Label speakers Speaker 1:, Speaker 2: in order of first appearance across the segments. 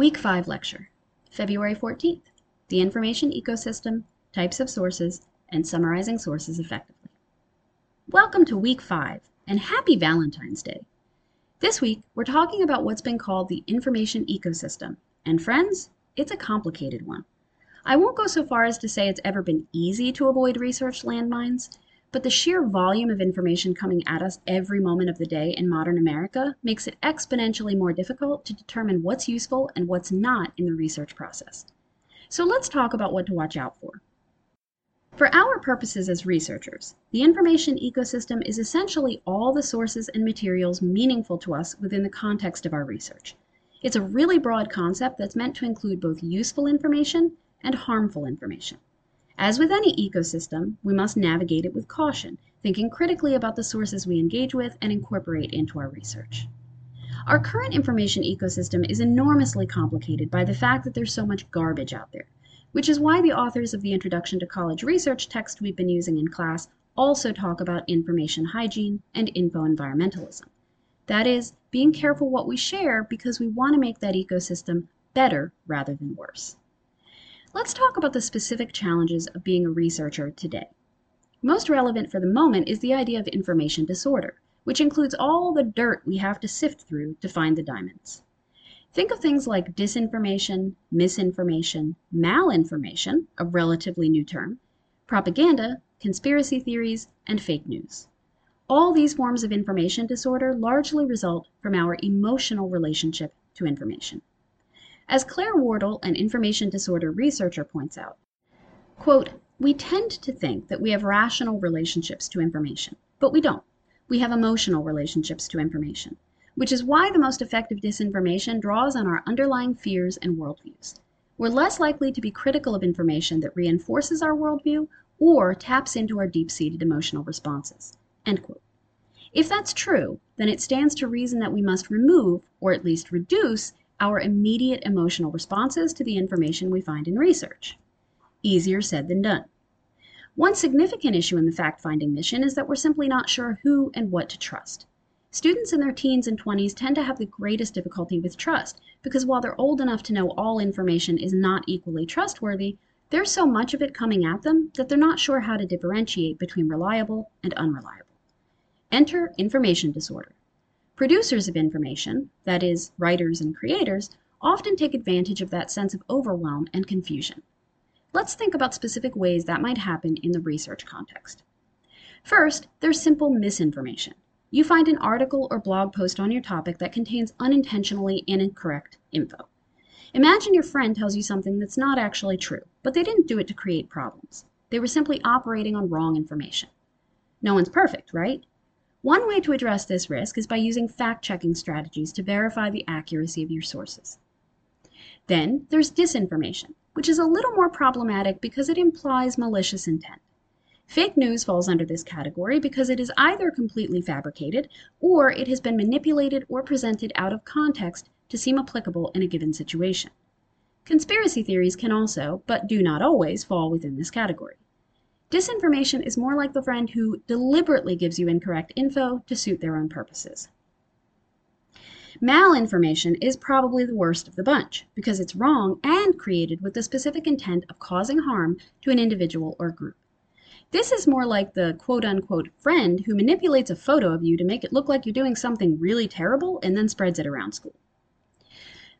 Speaker 1: Week 5 lecture, February 14th The Information Ecosystem, Types of Sources, and Summarizing Sources Effectively. Welcome to Week 5 and happy Valentine's Day. This week, we're talking about what's been called the information ecosystem. And friends, it's a complicated one. I won't go so far as to say it's ever been easy to avoid research landmines, but the sheer volume of information coming at us every moment of the day in modern America makes it exponentially more difficult to determine what's useful and what's not in the research process. So let's talk about what to watch out for. For our purposes as researchers, the information ecosystem is essentially all the sources and materials meaningful to us within the context of our research. It's a really broad concept that's meant to include both useful information and harmful information. As with any ecosystem, we must navigate it with caution, thinking critically about the sources we engage with and incorporate into our research. Our current information ecosystem is enormously complicated by the fact that there's so much garbage out there, which is why the authors of the Introduction to College Research text we've been using in class also talk about information hygiene and info environmentalism. That is, being careful what we share because we want to make that ecosystem better rather than worse. Let's talk about the specific challenges of being a researcher today. Most relevant for the moment is the idea of information disorder, which includes all the dirt we have to sift through to find the diamonds. Think of things like disinformation, misinformation, malinformation, a relatively new term, propaganda, conspiracy theories, and fake news. All these forms of information disorder largely result from our emotional relationship to information. As Claire Wardle, an information disorder researcher, points out, quote, we tend to think that we have rational relationships to information, but we don't. We have emotional relationships to information, which is why the most effective disinformation draws on our underlying fears and worldviews. We're less likely to be critical of information that reinforces our worldview or taps into our deep seated emotional responses. End quote. If that's true, then it stands to reason that we must remove, or at least reduce, our immediate emotional responses to the information we find in research. Easier said than done. One significant issue in the fact finding mission is that we're simply not sure who and what to trust. Students in their teens and 20s tend to have the greatest difficulty with trust because while they're old enough to know all information is not equally trustworthy, there's so much of it coming at them that they're not sure how to differentiate between reliable and unreliable. Enter information disorder. Producers of information, that is, writers and creators, often take advantage of that sense of overwhelm and confusion. Let's think about specific ways that might happen in the research context. First, there's simple misinformation. You find an article or blog post on your topic that contains unintentionally incorrect info. Imagine your friend tells you something that's not actually true, but they didn't do it to create problems. They were simply operating on wrong information. No one's perfect, right? One way to address this risk is by using fact-checking strategies to verify the accuracy of your sources. Then there's disinformation, which is a little more problematic because it implies malicious intent. Fake news falls under this category because it is either completely fabricated or it has been manipulated or presented out of context to seem applicable in a given situation. Conspiracy theories can also, but do not always, fall within this category. Disinformation is more like the friend who deliberately gives you incorrect info to suit their own purposes. Malinformation is probably the worst of the bunch because it's wrong and created with the specific intent of causing harm to an individual or group. This is more like the quote unquote friend who manipulates a photo of you to make it look like you're doing something really terrible and then spreads it around school.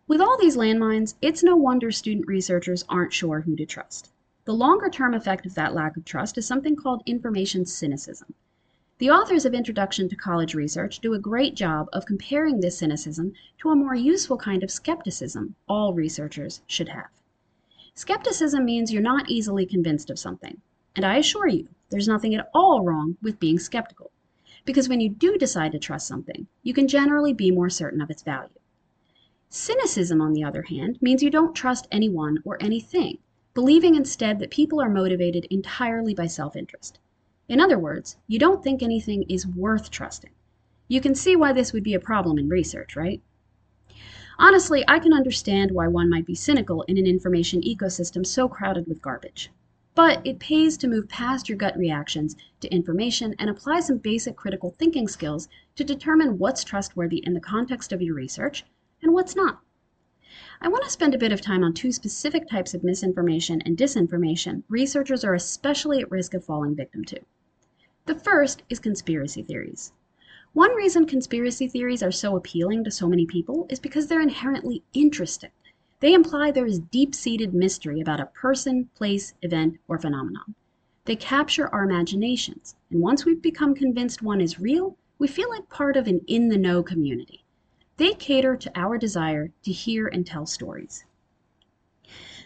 Speaker 1: With all these landmines, it's no wonder student researchers aren't sure who to trust. The longer term effect of that lack of trust is something called information cynicism. The authors of Introduction to College Research do a great job of comparing this cynicism to a more useful kind of skepticism all researchers should have. Skepticism means you're not easily convinced of something, and I assure you, there's nothing at all wrong with being skeptical, because when you do decide to trust something, you can generally be more certain of its value. Cynicism, on the other hand, means you don't trust anyone or anything believing instead that people are motivated entirely by self interest. In other words, you don't think anything is worth trusting. You can see why this would be a problem in research, right? Honestly, I can understand why one might be cynical in an information ecosystem so crowded with garbage. But it pays to move past your gut reactions to information and apply some basic critical thinking skills to determine what's trustworthy in the context of your research and what's not. I want to spend a bit of time on two specific types of misinformation and disinformation researchers are especially at risk of falling victim to. The first is conspiracy theories. One reason conspiracy theories are so appealing to so many people is because they're inherently interesting. They imply there is deep seated mystery about a person, place, event, or phenomenon. They capture our imaginations, and once we've become convinced one is real, we feel like part of an in the know community. They cater to our desire to hear and tell stories.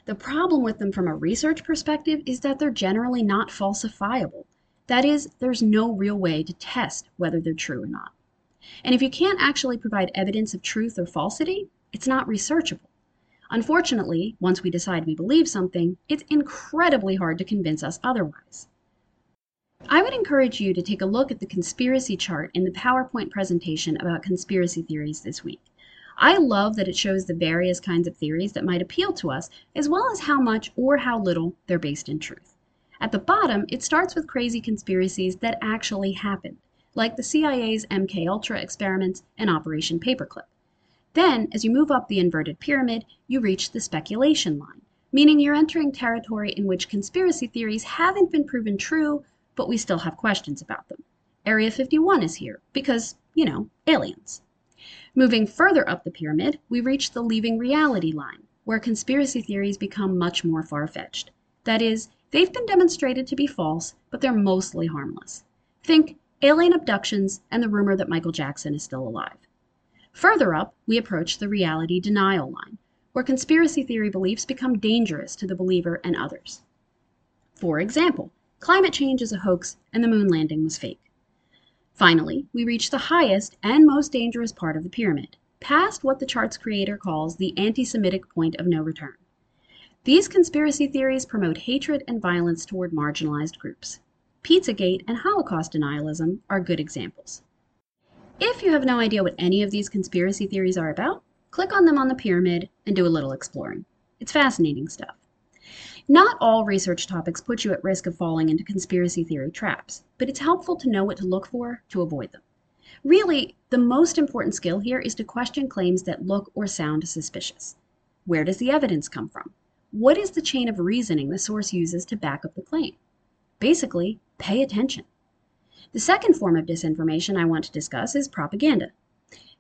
Speaker 1: The problem with them from a research perspective is that they're generally not falsifiable. That is, there's no real way to test whether they're true or not. And if you can't actually provide evidence of truth or falsity, it's not researchable. Unfortunately, once we decide we believe something, it's incredibly hard to convince us otherwise. I would encourage you to take a look at the conspiracy chart in the PowerPoint presentation about conspiracy theories this week. I love that it shows the various kinds of theories that might appeal to us, as well as how much or how little they're based in truth. At the bottom, it starts with crazy conspiracies that actually happened, like the CIA's MK Ultra experiments and Operation Paperclip. Then, as you move up the inverted pyramid, you reach the speculation line, meaning you're entering territory in which conspiracy theories haven't been proven true, but we still have questions about them. Area 51 is here because, you know, aliens. Moving further up the pyramid, we reach the leaving reality line, where conspiracy theories become much more far fetched. That is, They've been demonstrated to be false, but they're mostly harmless. Think alien abductions and the rumor that Michael Jackson is still alive. Further up, we approach the reality denial line, where conspiracy theory beliefs become dangerous to the believer and others. For example, climate change is a hoax and the moon landing was fake. Finally, we reach the highest and most dangerous part of the pyramid, past what the chart's creator calls the anti Semitic point of no return. These conspiracy theories promote hatred and violence toward marginalized groups. Pizzagate and Holocaust denialism are good examples. If you have no idea what any of these conspiracy theories are about, click on them on the pyramid and do a little exploring. It's fascinating stuff. Not all research topics put you at risk of falling into conspiracy theory traps, but it's helpful to know what to look for to avoid them. Really, the most important skill here is to question claims that look or sound suspicious. Where does the evidence come from? What is the chain of reasoning the source uses to back up the claim? Basically, pay attention. The second form of disinformation I want to discuss is propaganda.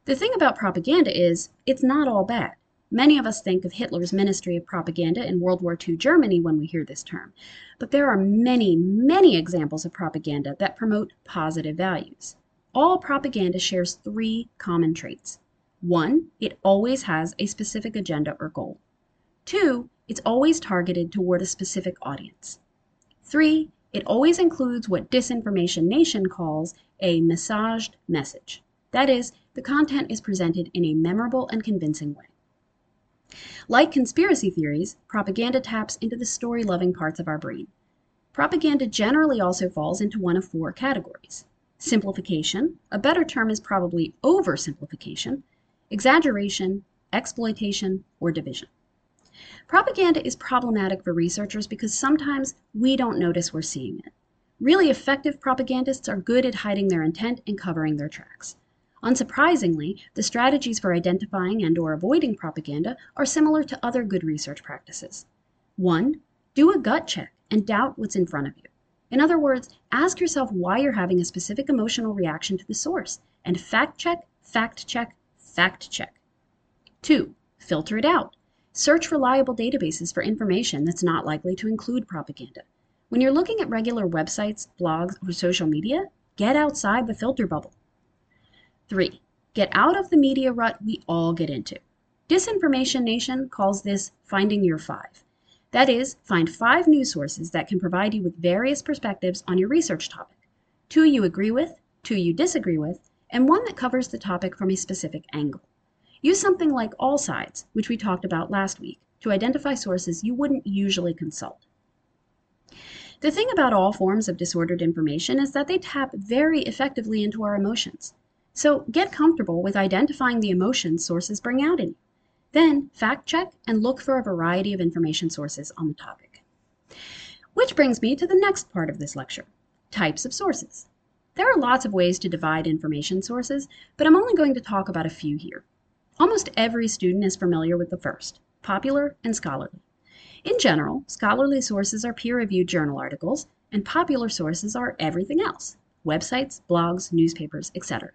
Speaker 1: The thing about propaganda is, it's not all bad. Many of us think of Hitler's Ministry of Propaganda in World War II Germany when we hear this term, but there are many, many examples of propaganda that promote positive values. All propaganda shares three common traits. One, it always has a specific agenda or goal. Two, it's always targeted toward a specific audience. Three, it always includes what Disinformation Nation calls a massaged message. That is, the content is presented in a memorable and convincing way. Like conspiracy theories, propaganda taps into the story loving parts of our brain. Propaganda generally also falls into one of four categories simplification, a better term is probably oversimplification, exaggeration, exploitation, or division. Propaganda is problematic for researchers because sometimes we don't notice we're seeing it. Really effective propagandists are good at hiding their intent and covering their tracks. Unsurprisingly, the strategies for identifying and or avoiding propaganda are similar to other good research practices. 1. Do a gut check and doubt what's in front of you. In other words, ask yourself why you're having a specific emotional reaction to the source and fact check, fact check, fact check. 2. Filter it out. Search reliable databases for information that's not likely to include propaganda. When you're looking at regular websites, blogs, or social media, get outside the filter bubble. 3. Get out of the media rut we all get into. Disinformation Nation calls this finding your five. That is, find five news sources that can provide you with various perspectives on your research topic. Two you agree with, two you disagree with, and one that covers the topic from a specific angle. Use something like All Sides, which we talked about last week, to identify sources you wouldn't usually consult. The thing about all forms of disordered information is that they tap very effectively into our emotions. So get comfortable with identifying the emotions sources bring out in you. Then fact check and look for a variety of information sources on the topic. Which brings me to the next part of this lecture, types of sources. There are lots of ways to divide information sources, but I'm only going to talk about a few here. Almost every student is familiar with the first, popular and scholarly. In general, scholarly sources are peer-reviewed journal articles, and popular sources are everything else, websites, blogs, newspapers, etc.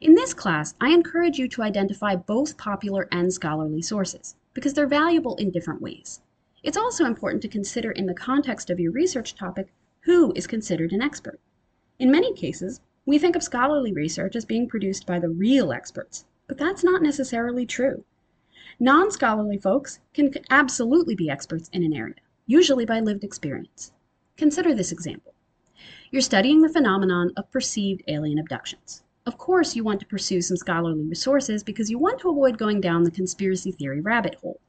Speaker 1: In this class, I encourage you to identify both popular and scholarly sources, because they're valuable in different ways. It's also important to consider in the context of your research topic who is considered an expert. In many cases, we think of scholarly research as being produced by the real experts, but that's not necessarily true. Non scholarly folks can absolutely be experts in an area, usually by lived experience. Consider this example. You're studying the phenomenon of perceived alien abductions. Of course, you want to pursue some scholarly resources because you want to avoid going down the conspiracy theory rabbit hole.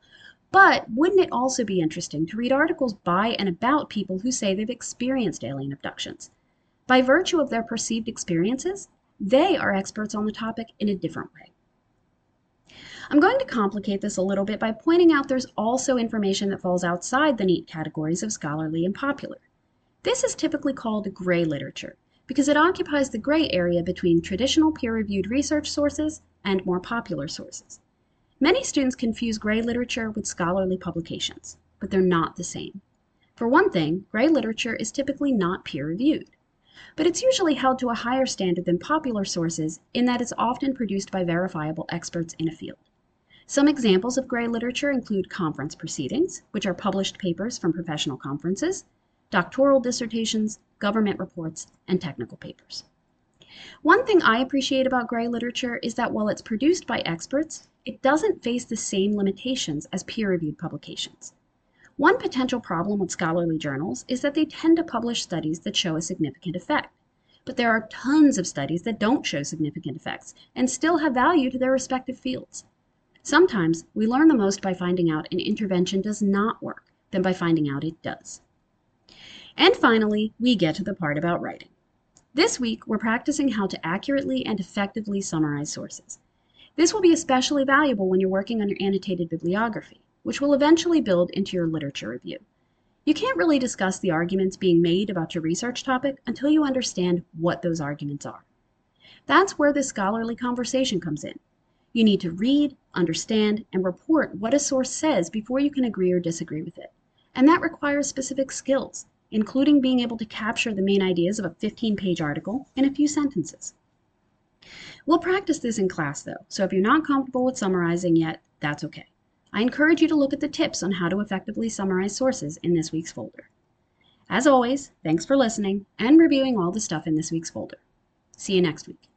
Speaker 1: But wouldn't it also be interesting to read articles by and about people who say they've experienced alien abductions? By virtue of their perceived experiences, they are experts on the topic in a different way. I'm going to complicate this a little bit by pointing out there's also information that falls outside the neat categories of scholarly and popular. This is typically called gray literature because it occupies the gray area between traditional peer-reviewed research sources and more popular sources. Many students confuse gray literature with scholarly publications, but they're not the same. For one thing, gray literature is typically not peer-reviewed, but it's usually held to a higher standard than popular sources in that it's often produced by verifiable experts in a field. Some examples of gray literature include conference proceedings, which are published papers from professional conferences, doctoral dissertations, government reports, and technical papers. One thing I appreciate about gray literature is that while it's produced by experts, it doesn't face the same limitations as peer-reviewed publications. One potential problem with scholarly journals is that they tend to publish studies that show a significant effect. But there are tons of studies that don't show significant effects and still have value to their respective fields. Sometimes we learn the most by finding out an intervention does not work than by finding out it does. And finally, we get to the part about writing. This week, we're practicing how to accurately and effectively summarize sources. This will be especially valuable when you're working on your annotated bibliography, which will eventually build into your literature review. You can't really discuss the arguments being made about your research topic until you understand what those arguments are. That's where this scholarly conversation comes in. You need to read, understand, and report what a source says before you can agree or disagree with it. And that requires specific skills, including being able to capture the main ideas of a 15 page article in a few sentences. We'll practice this in class though, so if you're not comfortable with summarizing yet, that's okay. I encourage you to look at the tips on how to effectively summarize sources in this week's folder. As always, thanks for listening and reviewing all the stuff in this week's folder. See you next week.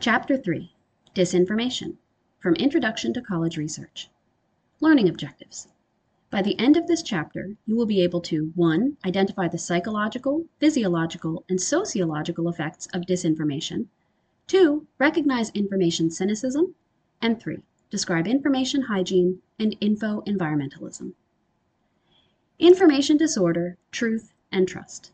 Speaker 1: Chapter 3 Disinformation From Introduction to College Research. Learning Objectives. By the end of this chapter, you will be able to 1. Identify the psychological, physiological, and sociological effects of disinformation, 2. Recognize information cynicism, and 3. Describe information hygiene and info environmentalism. Information disorder, truth, and trust.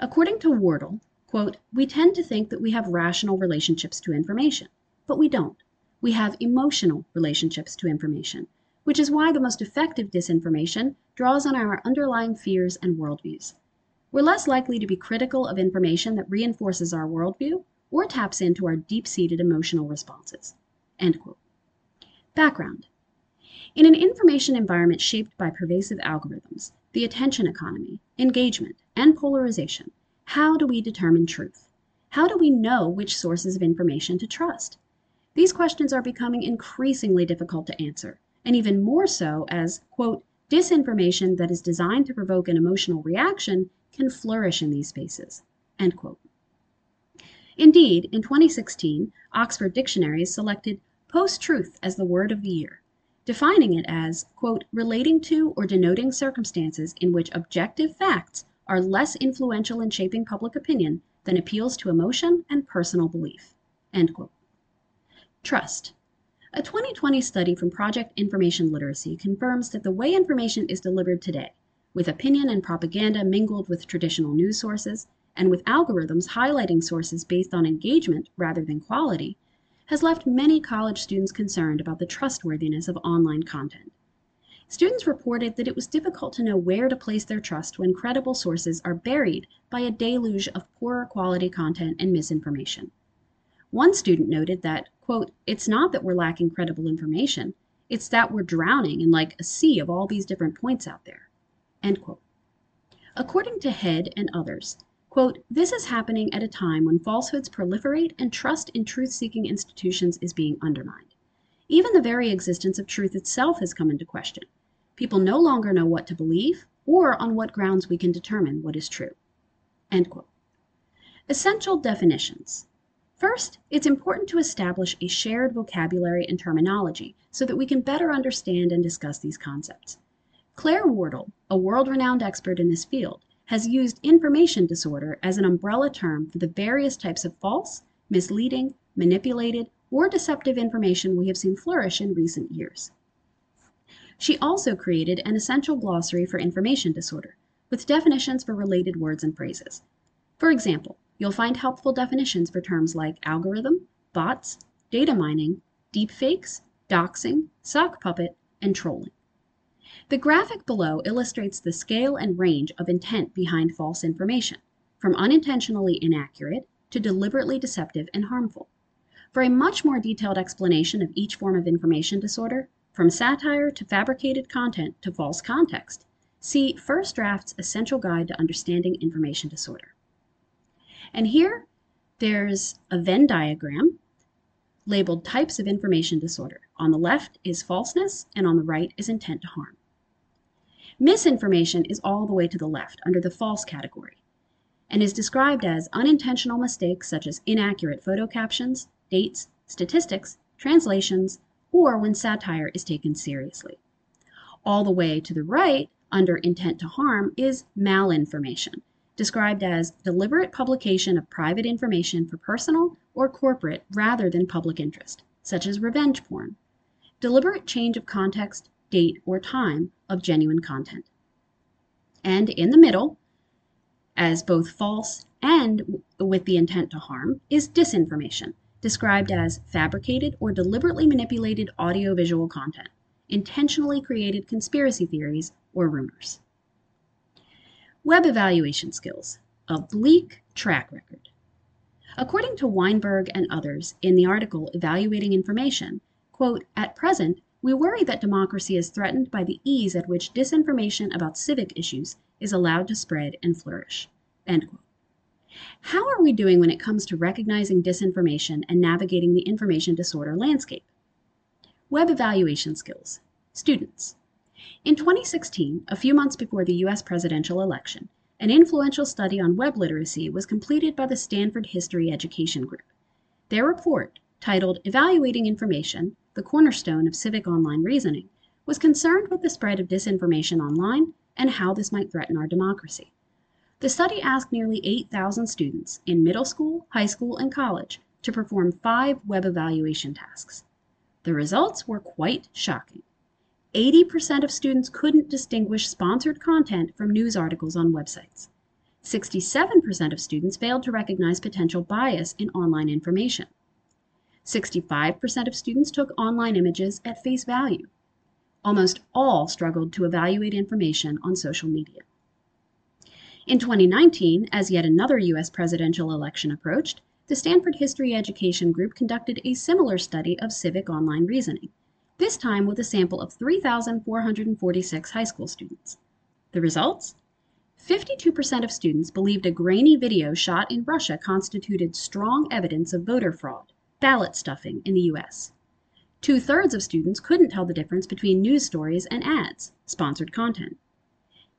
Speaker 1: According to Wardle, Quote, we tend to think that we have rational relationships to information, but we don't. We have emotional relationships to information, which is why the most effective disinformation draws on our underlying fears and worldviews. We're less likely to be critical of information that reinforces our worldview or taps into our deep seated emotional responses. End quote. Background In an information environment shaped by pervasive algorithms, the attention economy, engagement, and polarization, how do we determine truth? How do we know which sources of information to trust? These questions are becoming increasingly difficult to answer, and even more so as, quote, disinformation that is designed to provoke an emotional reaction can flourish in these spaces, end quote. Indeed, in 2016, Oxford Dictionaries selected post-truth as the word of the year, defining it as, quote, relating to or denoting circumstances in which objective facts are less influential in shaping public opinion than appeals to emotion and personal belief. Trust. A 2020 study from Project Information Literacy confirms that the way information is delivered today, with opinion and propaganda mingled with traditional news sources, and with algorithms highlighting sources based on engagement rather than quality, has left many college students concerned about the trustworthiness of online content. students reported that it was difficult to know where to place their trust when credible sources are buried by a deluge of poorer quality content and misinformation. One student noted that, quote, it's not that we're lacking credible information, it's that we're drowning in like a sea of all these different points out there, end quote. According to Head and others, quote, this is happening at a time when falsehoods proliferate and trust in truth seeking institutions is being undermined. Even the very existence of truth itself has come into question. People no longer know what to believe or on what grounds we can determine what is true. End quote. Essential definitions. First, it's important to establish a shared vocabulary and terminology so that we can better understand and discuss these concepts. Claire Wardle, a world renowned expert in this field, has used information disorder as an umbrella term for the various types of false, misleading, manipulated, or deceptive information we have seen flourish in recent years. She also created an essential glossary for information disorder, with definitions for related words and phrases. For example, you'll find helpful definitions for terms like algorithm, bots, data mining, deepfakes, doxing, sock puppet, and trolling. The graphic below illustrates the scale and range of intent behind false information, from unintentionally inaccurate to deliberately deceptive and harmful. For a much more detailed explanation of each form of information disorder, from satire to fabricated content to false context, see First Draft's Essential Guide to Understanding Information Disorder. And here, there's a Venn diagram labeled Types of Information Disorder. On the left is falseness, and on the right is intent to harm. Misinformation is all the way to the left, under the false category, and is described as unintentional mistakes such as inaccurate photo captions, dates, statistics, translations, or when satire is taken seriously. All the way to the right, under intent to harm, is malinformation, described as deliberate publication of private information for personal or corporate rather than public interest, such as revenge porn, deliberate change of context, date, or time of genuine content. And in the middle, as both false and with the intent to harm, is disinformation, described as fabricated or deliberately manipulated audiovisual content, intentionally created conspiracy theories or rumors. Web evaluation skills, a bleak track record. According to Wineburg and others in the article Evaluating Information, quote, at present, we worry that democracy is threatened by the ease at which disinformation about civic issues is allowed to spread and flourish. End quote. How are we doing when it comes to recognizing disinformation and navigating the information disorder landscape? Web evaluation skills. Students. In 2016, a few months before the US presidential election, an influential study on web literacy was completed by the Stanford History Education Group. Their report, titled Evaluating Information The Cornerstone of Civic Online Reasoning, was concerned with the spread of disinformation online and how this might threaten our democracy. The study asked nearly 8,000 students in middle school, high school, and college to perform five web evaluation tasks. The results were quite shocking. 80% of students couldn't distinguish sponsored content from news articles on websites. 67% of students failed to recognize potential bias in online information. 65% of students took online images at face value. Almost all struggled to evaluate information on social media. In 2019, as yet another U.S. presidential election approached, the Stanford History Education Group conducted a similar study of civic online reasoning, this time with a sample of 3,446 high school students. The results? 52% of students believed a grainy video shot in Russia constituted strong evidence of voter fraud, ballot stuffing in the U.S. Two thirds of students couldn't tell the difference between news stories and ads, sponsored content.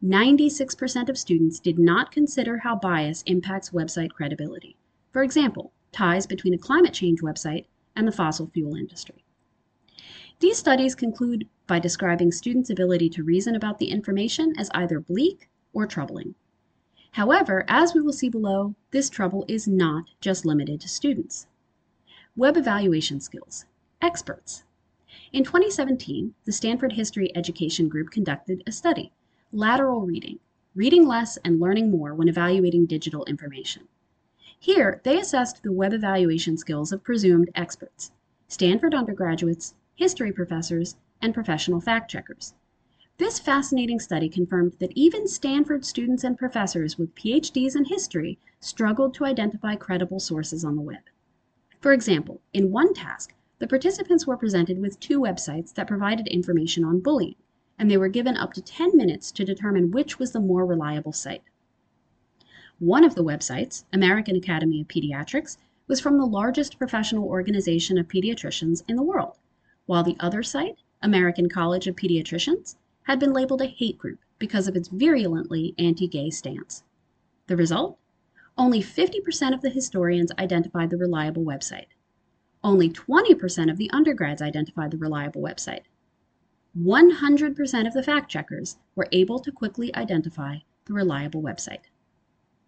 Speaker 1: 96% of students did not consider how bias impacts website credibility. For example, ties between a climate change website and the fossil fuel industry. These studies conclude by describing students' ability to reason about the information as either bleak or troubling. However, as we will see below, this trouble is not just limited to students. Web evaluation skills. Experts. In 2017, the Stanford History Education Group conducted a study Lateral reading, reading less and learning more when evaluating digital information. Here, they assessed the web evaluation skills of presumed experts, Stanford undergraduates, history professors, and professional fact checkers. This fascinating study confirmed that even Stanford students and professors with PhDs in history struggled to identify credible sources on the web. For example, in one task, the participants were presented with two websites that provided information on bullying, and they were given up to 10 minutes to determine which was the more reliable site. One of the websites, American Academy of Pediatrics, was from the largest professional organization of pediatricians in the world, while the other site, American College of Pediatricians, had been labeled a hate group because of its virulently anti gay stance. The result? Only 50% of the historians identified the reliable website. Only 20% of the undergrads identified the reliable website. 100% of the fact checkers were able to quickly identify the reliable website.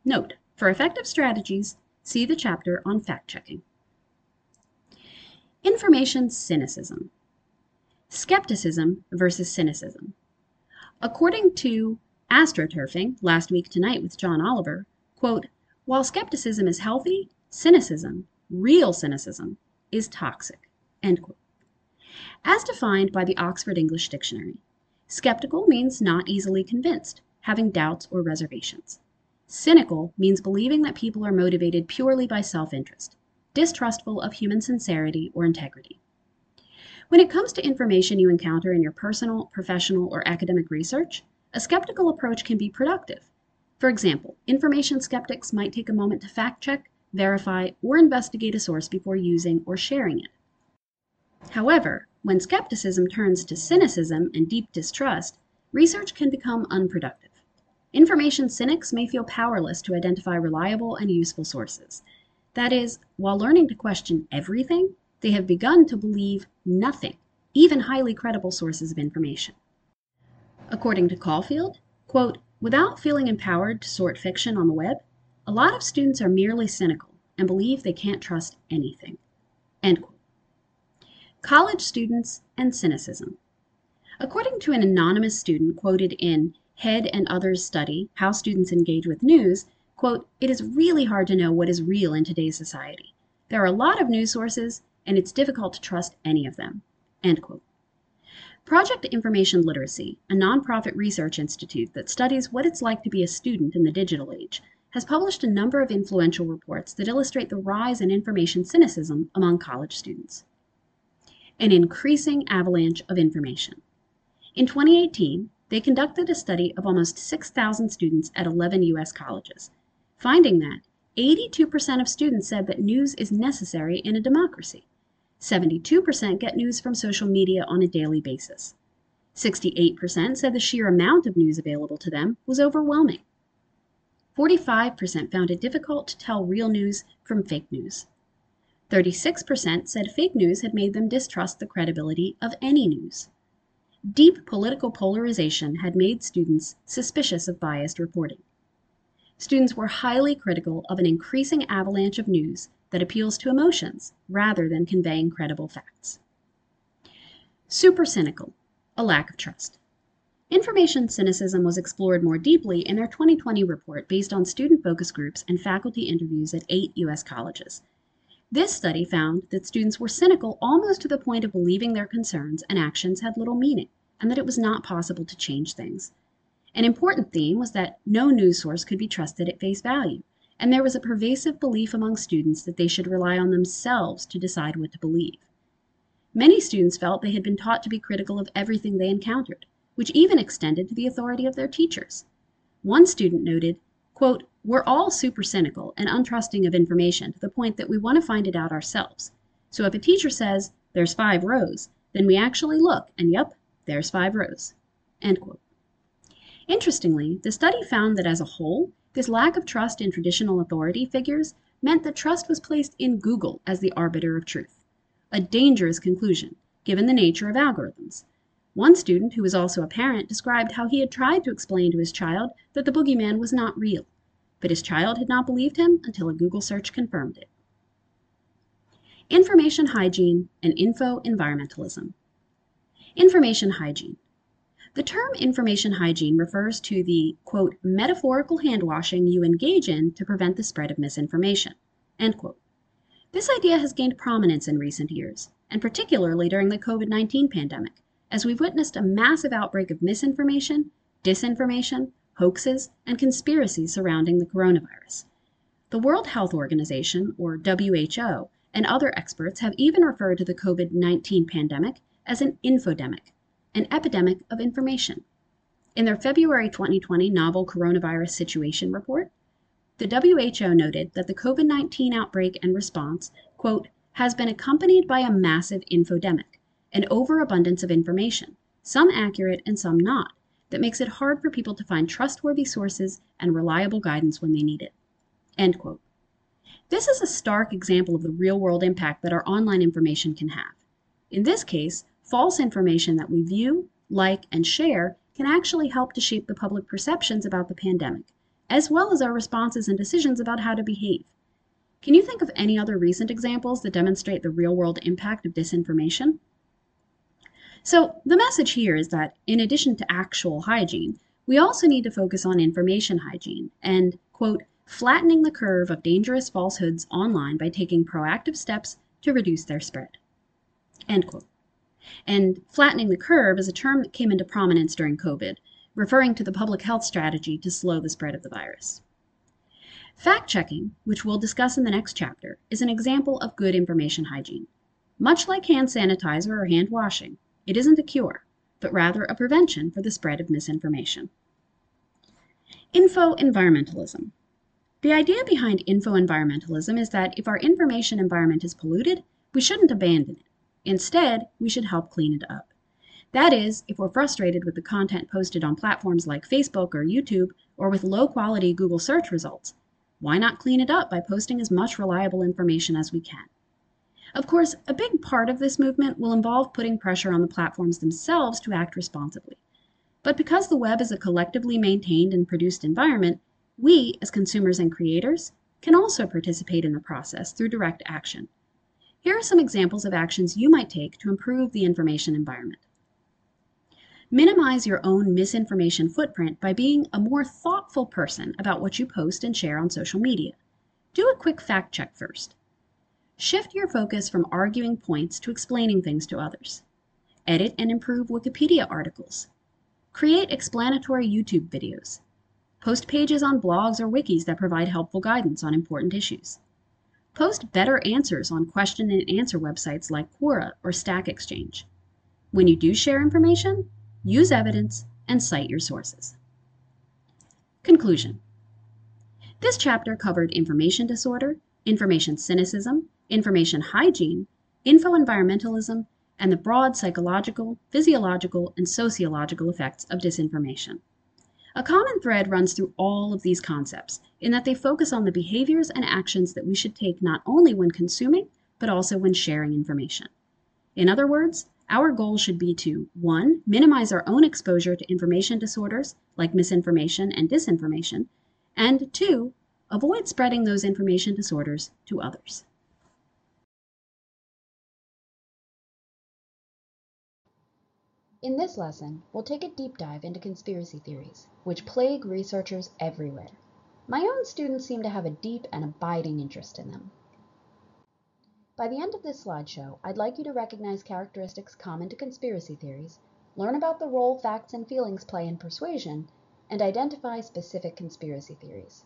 Speaker 1: Note, for effective strategies, see the chapter on fact checking. Information cynicism. Skepticism versus cynicism. According to Astroturfing, last week tonight with John Oliver, quote, while skepticism is healthy, cynicism, real cynicism, is toxic. End quote. As defined by the Oxford English Dictionary, skeptical means not easily convinced, having doubts or reservations. Cynical means believing that people are motivated purely by self interest, distrustful of human sincerity or integrity. When it comes to information you encounter in your personal, professional, or academic research, a skeptical approach can be productive. For example, information skeptics might take a moment to fact check, verify, or investigate a source before using or sharing it. However, when skepticism turns to cynicism and deep distrust, research can become unproductive. Information cynics may feel powerless to identify reliable and useful sources. That is, while learning to question everything, they have begun to believe nothing, even highly credible sources of information. According to Caulfield, quote, without feeling empowered to sort fiction on the web, a lot of students are merely cynical and believe they can't trust anything. End quote. College students and cynicism. According to an anonymous student quoted in Head and Others study, How Students Engage with News, quote, it is really hard to know what is real in today's society. There are a lot of news sources and it's difficult to trust any of them. End quote. Project Information Literacy, a nonprofit research institute that studies what it's like to be a student in the digital age, has published a number of influential reports that illustrate the rise in information cynicism among college students. An increasing avalanche of information. In 2018, they conducted a study of almost 6,000 students at 11 U.S. colleges, finding that 82% of students said that news is necessary in a democracy. 72% get news from social media on a daily basis. 68% said the sheer amount of news available to them was overwhelming. 45% found it difficult to tell real news from fake news. 36% said fake news had made them distrust the credibility of any news. Deep political polarization had made students suspicious of biased reporting. Students were highly critical of an increasing avalanche of news that appeals to emotions rather than conveying credible facts. Super cynical, a lack of trust. Information cynicism was explored more deeply in their 2020 report based on student focus groups and faculty interviews at eight U.S. colleges. This study found that students were cynical almost to the point of believing their concerns and actions had little meaning, and that it was not possible to change things. An important theme was that no news source could be trusted at face value, and there was a pervasive belief among students that they should rely on themselves to decide what to believe. Many students felt they had been taught to be critical of everything they encountered, which even extended to the authority of their teachers. One student noted, quote, We're all super cynical and untrusting of information to the point that we want to find it out ourselves. So if a teacher says, There's five rows, then we actually look, and yep, there's five rows. End quote. Interestingly, the study found that as a whole, this lack of trust in traditional authority figures meant that trust was placed in Google as the arbiter of truth. A dangerous conclusion, given the nature of algorithms. One student, who was also a parent, described how he had tried to explain to his child that the boogeyman was not real, but his child had not believed him until a Google search confirmed it. Information hygiene and info environmentalism. Information hygiene. The term information hygiene refers to the, quote, metaphorical hand washing you engage in to prevent the spread of misinformation, end quote. This idea has gained prominence in recent years, and particularly during the COVID 19 pandemic, as we've witnessed a massive outbreak of misinformation, disinformation, hoaxes, and conspiracies surrounding the coronavirus. The World Health Organization, or WHO, and other experts have even referred to the COVID 19 pandemic as an infodemic, an epidemic of information. In their February 2020 Novel Coronavirus Situation Report, the WHO noted that the COVID 19 outbreak and response, quote, has been accompanied by a massive infodemic, an overabundance of information, some accurate and some not, that makes it hard for people to find trustworthy sources and reliable guidance when they need it. End quote. This is a stark example of the real world impact that our online information can have. In this case, false information that we view, like, and share can actually help to shape the public perceptions about the pandemic, as well as our responses and decisions about how to behave. Can you think of any other recent examples that demonstrate the real world impact of disinformation? So, the message here is that in addition to actual hygiene, we also need to focus on information hygiene and, quote, flattening the curve of dangerous falsehoods online by taking proactive steps to reduce their spread. End quote. And flattening the curve is a term that came into prominence during COVID, referring to the public health strategy to slow the spread of the virus. Fact checking, which we'll discuss in the next chapter, is an example of good information hygiene. Much like hand sanitizer or hand washing, it isn't a cure, but rather a prevention for the spread of misinformation. Info environmentalism. The idea behind info environmentalism is that if our information environment is polluted, we shouldn't abandon it. Instead, we should help clean it up. That is, if we're frustrated with the content posted on platforms like Facebook or YouTube, or with low quality Google search results, why not clean it up by posting as much reliable information as we can? Of course, a big part of this movement will involve putting pressure on the platforms themselves to act responsibly. But because the web is a collectively maintained and produced environment, we, as consumers and creators, can also participate in the process through direct action. Here are some examples of actions you might take to improve the information environment. Minimize your own misinformation footprint by being a more thoughtful person about what you post and share on social media. Do a quick fact check first. Shift your focus from arguing points to explaining things to others. Edit and improve Wikipedia articles. Create explanatory YouTube videos. Post pages on blogs or wikis that provide helpful guidance on important issues. Post better answers on question and answer websites like Quora or Stack Exchange. When you do share information, use evidence and cite your sources. Conclusion This chapter covered information disorder, information cynicism, information hygiene, info environmentalism, and the broad psychological, physiological, and sociological effects of disinformation. A common thread runs through all of these concepts in that they focus on the behaviors and actions that we should take not only when consuming, but also when sharing information. In other words, our goal should be to 1. minimize our own exposure to information disorders like misinformation and disinformation, and 2. avoid spreading those information disorders to others.
Speaker 2: In this lesson, we'll take a deep dive into conspiracy theories, which plague researchers everywhere. My own students seem to have a deep and abiding interest in them. By the end of this slideshow, I'd like you to recognize characteristics common to conspiracy theories, learn about the role facts and feelings play in persuasion, and identify specific conspiracy theories.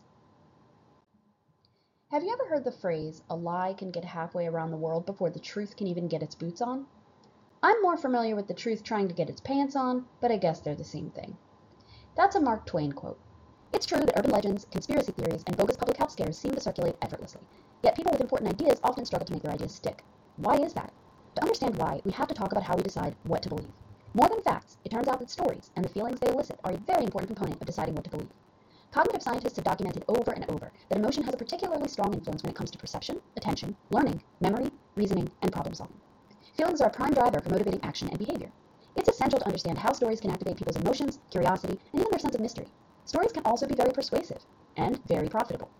Speaker 2: Have you ever heard the phrase, a lie can get halfway around the world before the truth can even get its boots on? I'm more familiar with the truth trying to get its pants on, but I guess they're the same thing. That's a Mark Twain quote. It's true that urban legends, conspiracy theories, and bogus public health scares seem to circulate effortlessly. Yet people with important ideas often struggle to make their ideas stick. Why is that? To understand why, we have to talk about how we decide what to believe. More than facts, it turns out that stories and the feelings they elicit are a very important component of deciding what to believe. Cognitive scientists have documented over and over that emotion has a particularly strong influence when it comes to perception, attention, learning, memory, reasoning, and problem solving. Feelings are a prime driver for motivating action and behavior. It's essential to understand how stories can activate people's emotions, curiosity, and even their sense of mystery. Stories can also be very persuasive and very profitable.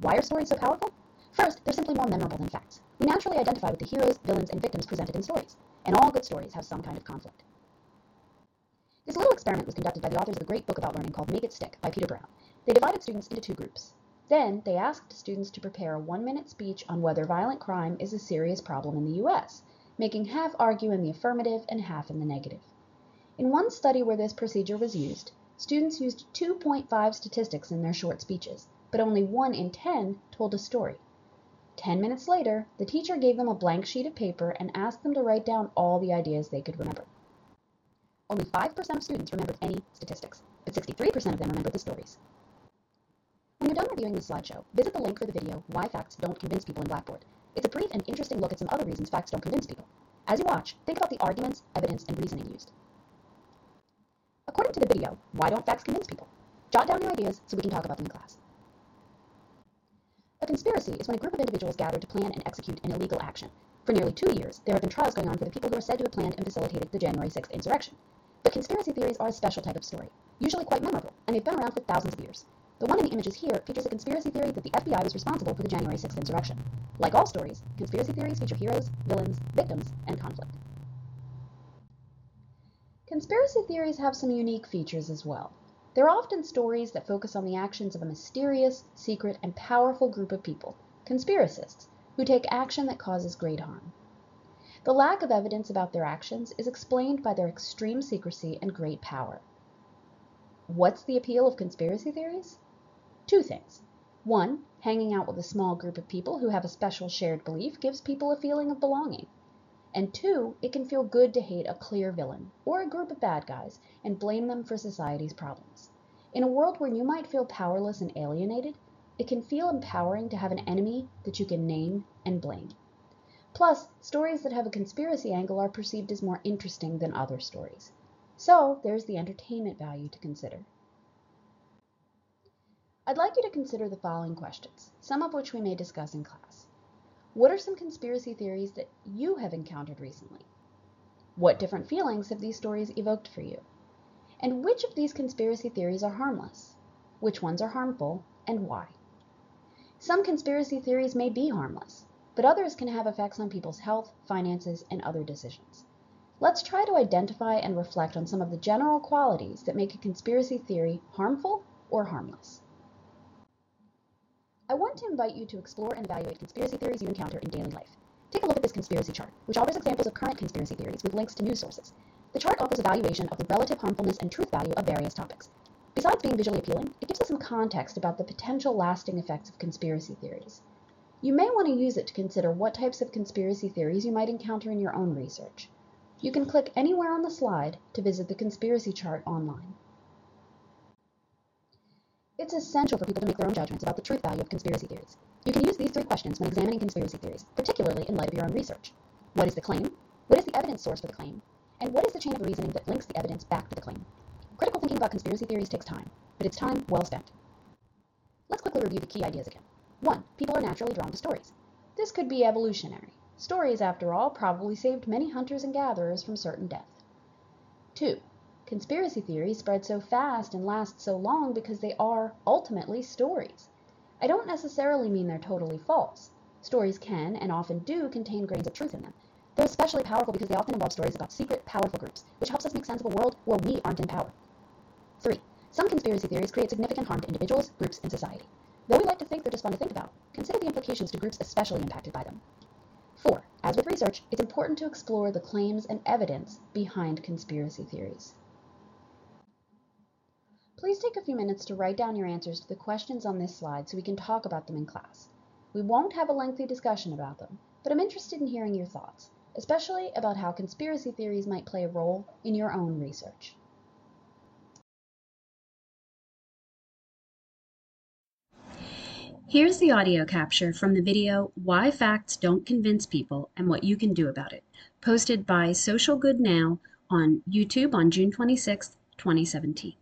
Speaker 2: Why are stories so powerful? First, they're simply more memorable than facts. We naturally identify with the heroes, villains, and victims presented in stories, and all good stories have some kind of conflict. This little experiment was conducted by the authors of a great book about learning called Make It Stick by Peter Brown. They divided students into two groups. Then they asked students to prepare a one minute speech on whether violent crime is a serious problem in the US.
Speaker 1: making half argue in the affirmative and half in the negative. In one study where this procedure was used, students used 2.5 statistics in their short speeches, but only one in 10 told a story. Ten minutes later, the teacher gave them a blank sheet of paper and asked them to write down all the ideas they could remember. Only 5% of students remembered any statistics, but 63% of them remembered the stories. When you're done reviewing this slideshow, visit the link for the video, Why Facts Don't Convince People in Blackboard. It's a brief and interesting look at some other reasons facts don't convince people. As you watch, think about the arguments, evidence, and reasoning used. According to the video, why don't facts convince people? Jot down your ideas so we can talk about them in class. A conspiracy is when a group of individuals gather to plan and execute an illegal action. For nearly two years, there have been trials going on for the people who are said to have planned and facilitated the January 6th insurrection. But conspiracy theories are a special type of story, usually quite memorable, and they've been around for thousands of years. The one in the images here features a conspiracy theory that the FBI was responsible for the January 6th insurrection. Like all stories, conspiracy theories feature heroes, villains, victims, and conflict. Conspiracy theories have some unique features as well. They're often stories that focus on the actions of a mysterious, secret, and powerful group of people, conspiracists, who take action that causes great harm. The lack of evidence about their actions is explained by their extreme secrecy and great power. What's the appeal of conspiracy theories? Two things. One, hanging out with a small group of people who have a special shared belief gives people a feeling of belonging. And two, it can feel good to hate a clear villain, or a group of bad guys, and blame them for society's problems. In a world where you might feel powerless and alienated, it can feel empowering to have an enemy that you can name and blame. Plus, stories that have a conspiracy angle are perceived as more interesting than other stories. So, there's the entertainment value to consider. I'd like you to consider the following questions, some of which we may discuss in class. What are some conspiracy theories that you have encountered recently? What different feelings have these stories evoked for you? And which of these conspiracy theories are harmless? Which ones are harmful, and why? Some conspiracy theories may be harmless, but others can have effects on people's health, finances, and other decisions. Let's try to identify and reflect on some of the general qualities that make a conspiracy theory harmful or harmless. I want to invite you to explore and evaluate conspiracy theories you encounter in daily life. Take a look at this conspiracy chart, which offers examples of current conspiracy theories with links to news sources. The chart offers a of the relative harmfulness and truth value of various topics. Besides being visually appealing, it gives us some context about the potential lasting effects of conspiracy theories. You may want to use it to consider what types of conspiracy theories you might encounter in your own research. You can click anywhere on the slide to visit the conspiracy chart online. It's essential for people to make their own judgments about the truth value of conspiracy theories. You can use these three questions when examining conspiracy theories, particularly in light of your own research. What is the claim? What is the evidence source for the claim? And what is the chain of reasoning that links the evidence back to the claim? Critical thinking about conspiracy theories takes time, but it's time well spent. Let's quickly review the key ideas again. 1. People are naturally drawn to stories. This could be evolutionary. Stories, after all, probably saved many hunters and gatherers from certain death. 2. Conspiracy theories spread so fast and last so long because they are, ultimately, stories. I don't necessarily mean they're totally false. Stories can, and often do, contain grains of truth in them. They're especially powerful because they often involve stories about secret, powerful groups, which helps us make sense of a world where we aren't in power. 3. Some conspiracy theories create significant harm to individuals, groups, and society. Though we like to think they're just fun to think about, consider the implications to groups especially impacted by them. 4. As with research, it's important to explore the claims and evidence behind conspiracy theories. Please take a few minutes to write down your answers to the questions on this slide so we can talk about them in class. We won't have a lengthy discussion about them, but I'm interested in hearing your thoughts, especially about how conspiracy theories might play a role in your own research.
Speaker 3: Here's the audio capture from the video Why Facts Don't Convince People and What You Can Do About It, posted by Social Good Now on YouTube on June 26, 2017.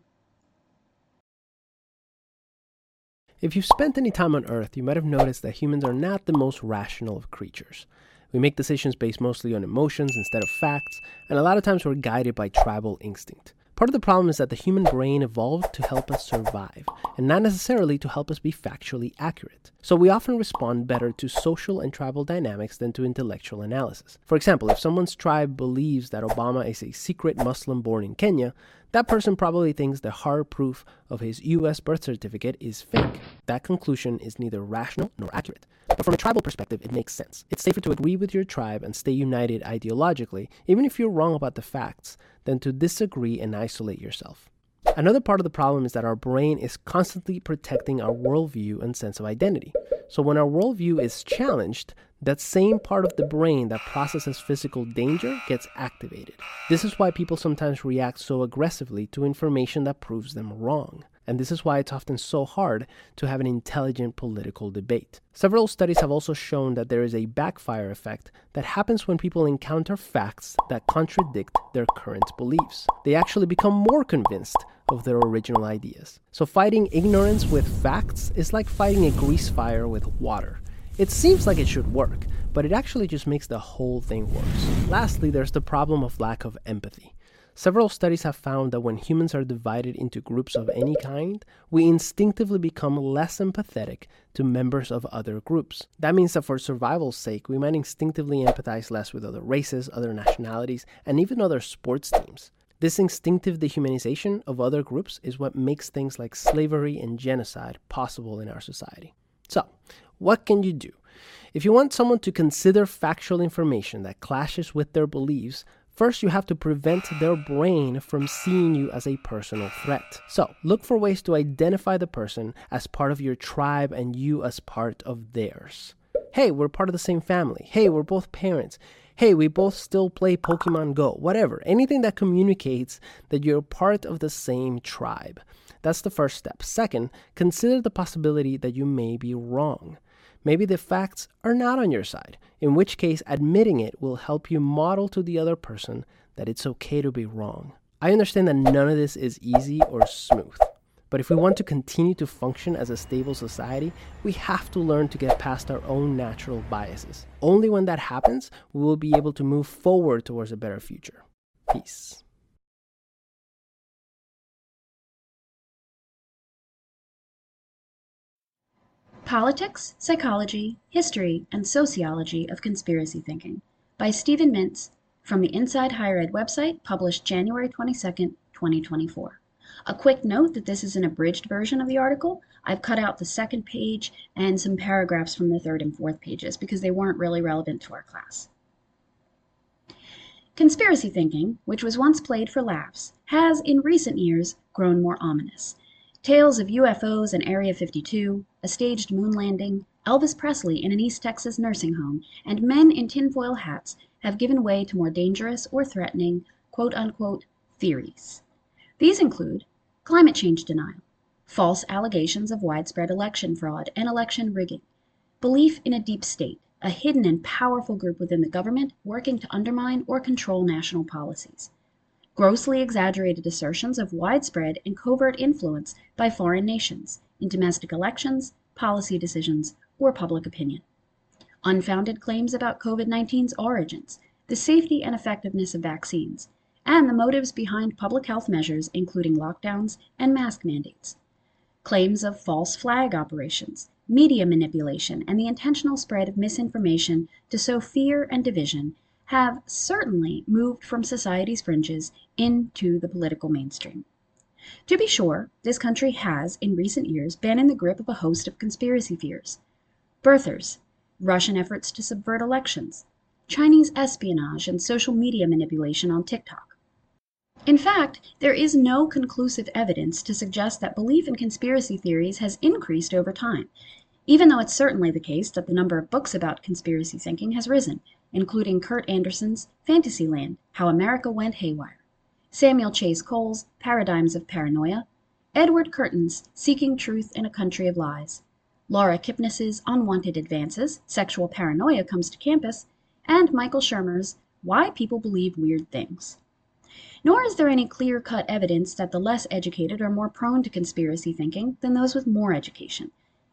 Speaker 4: If you've spent any time on Earth, you might have noticed that humans are not the most rational of creatures. We make decisions based mostly on emotions instead of facts, and a lot of times we're guided by tribal instinct. Part of the problem is that the human brain evolved to help us survive, and not necessarily to help us be factually accurate. So we often respond better to social and tribal dynamics than to intellectual analysis. For example, if someone's tribe believes that Obama is a secret Muslim born in Kenya, that person probably thinks the hard proof of his US birth certificate is fake. That conclusion is neither rational nor accurate. But from a tribal perspective, it makes sense. It's safer to agree with your tribe and stay united ideologically, even if you're wrong about the facts, than to disagree and isolate yourself. Another part of the problem is that our brain is constantly protecting our worldview and sense of identity. So when our worldview is challenged, that same part of the brain that processes physical danger gets activated. This is why people sometimes react so aggressively to information that proves them wrong. And this is why it's often so hard to have an intelligent political debate. Several studies have also shown that there is a backfire effect that happens when people encounter facts that contradict their current beliefs. They actually become more convinced of their original ideas. So, fighting ignorance with facts is like fighting a grease fire with water. It seems like it should work, but it actually just makes the whole thing worse. Lastly, there's the problem of lack of empathy. Several studies have found that when humans are divided into groups of any kind, we instinctively become less empathetic to members of other groups. That means that for survival's sake, we might instinctively empathize less with other races, other nationalities, and even other sports teams. This instinctive dehumanization of other groups is what makes things like slavery and genocide possible in our society. So, what can you do? If you want someone to consider factual information that clashes with their beliefs, First, you have to prevent their brain from seeing you as a personal threat. So, look for ways to identify the person as part of your tribe and you as part of theirs. Hey, we're part of the same family. Hey, we're both parents. Hey, we both still play Pokemon Go. Whatever. Anything that communicates that you're part of the same tribe. That's the first step. Second, consider the possibility that you may be wrong. Maybe the facts are not on your side, in which case, admitting it will help you model to the other person that it's okay to be wrong. I understand that none of this is easy or smooth, but if we want to continue to function as a stable society, we have to learn to get past our own natural biases. Only when that happens, we will be able to move forward towards a better future. Peace.
Speaker 1: Politics, Psychology, History, and Sociology of Conspiracy Thinking by Stephen Mintz from the Inside Higher Ed website, published January 22, 2024. A quick note that this is an abridged version of the article. I've cut out the second page and some paragraphs from the third and fourth pages because they weren't really relevant to our class. Conspiracy thinking, which was once played for laughs, has in recent years grown more ominous. Tales of UFOs and Area 52, a staged moon landing, Elvis Presley in an East Texas nursing home, and men in tinfoil hats have given way to more dangerous or threatening theories. These include climate change denial, false allegations of widespread election fraud and election rigging, belief in a deep state, a hidden and powerful group within the government working to undermine or control national policies grossly exaggerated assertions of widespread and covert influence by foreign nations in domestic elections, policy decisions, or public opinion. Unfounded claims about COVID 19's origins, the safety and effectiveness of vaccines, and the motives behind public health measures, including lockdowns and mask mandates. Claims of false flag operations, media manipulation, and the intentional spread of misinformation to sow fear and division have certainly moved from society's fringes into the political mainstream. To be sure, this country has, in recent years, been in the grip of a host of conspiracy fears. Birthers, Russian efforts to subvert elections, Chinese espionage, and social media manipulation on TikTok. In fact, there is no conclusive evidence to suggest that belief in conspiracy theories has increased over time, even though it's certainly the case that the number of books about conspiracy thinking has risen, including Kurt Andersen's Fantasyland How America Went Haywire, Samuel Chase Coale's Paradigms of Paranoia, Edward Curtin's Seeking Truth in a Country of Lies, Laura Kipnis's Unwanted Advances Sexual Paranoia Comes to Campus, and Michael Shermer's Why People Believe Weird Things. Nor is there any clear cut evidence that the less educated are more prone to conspiracy thinking than those with more education.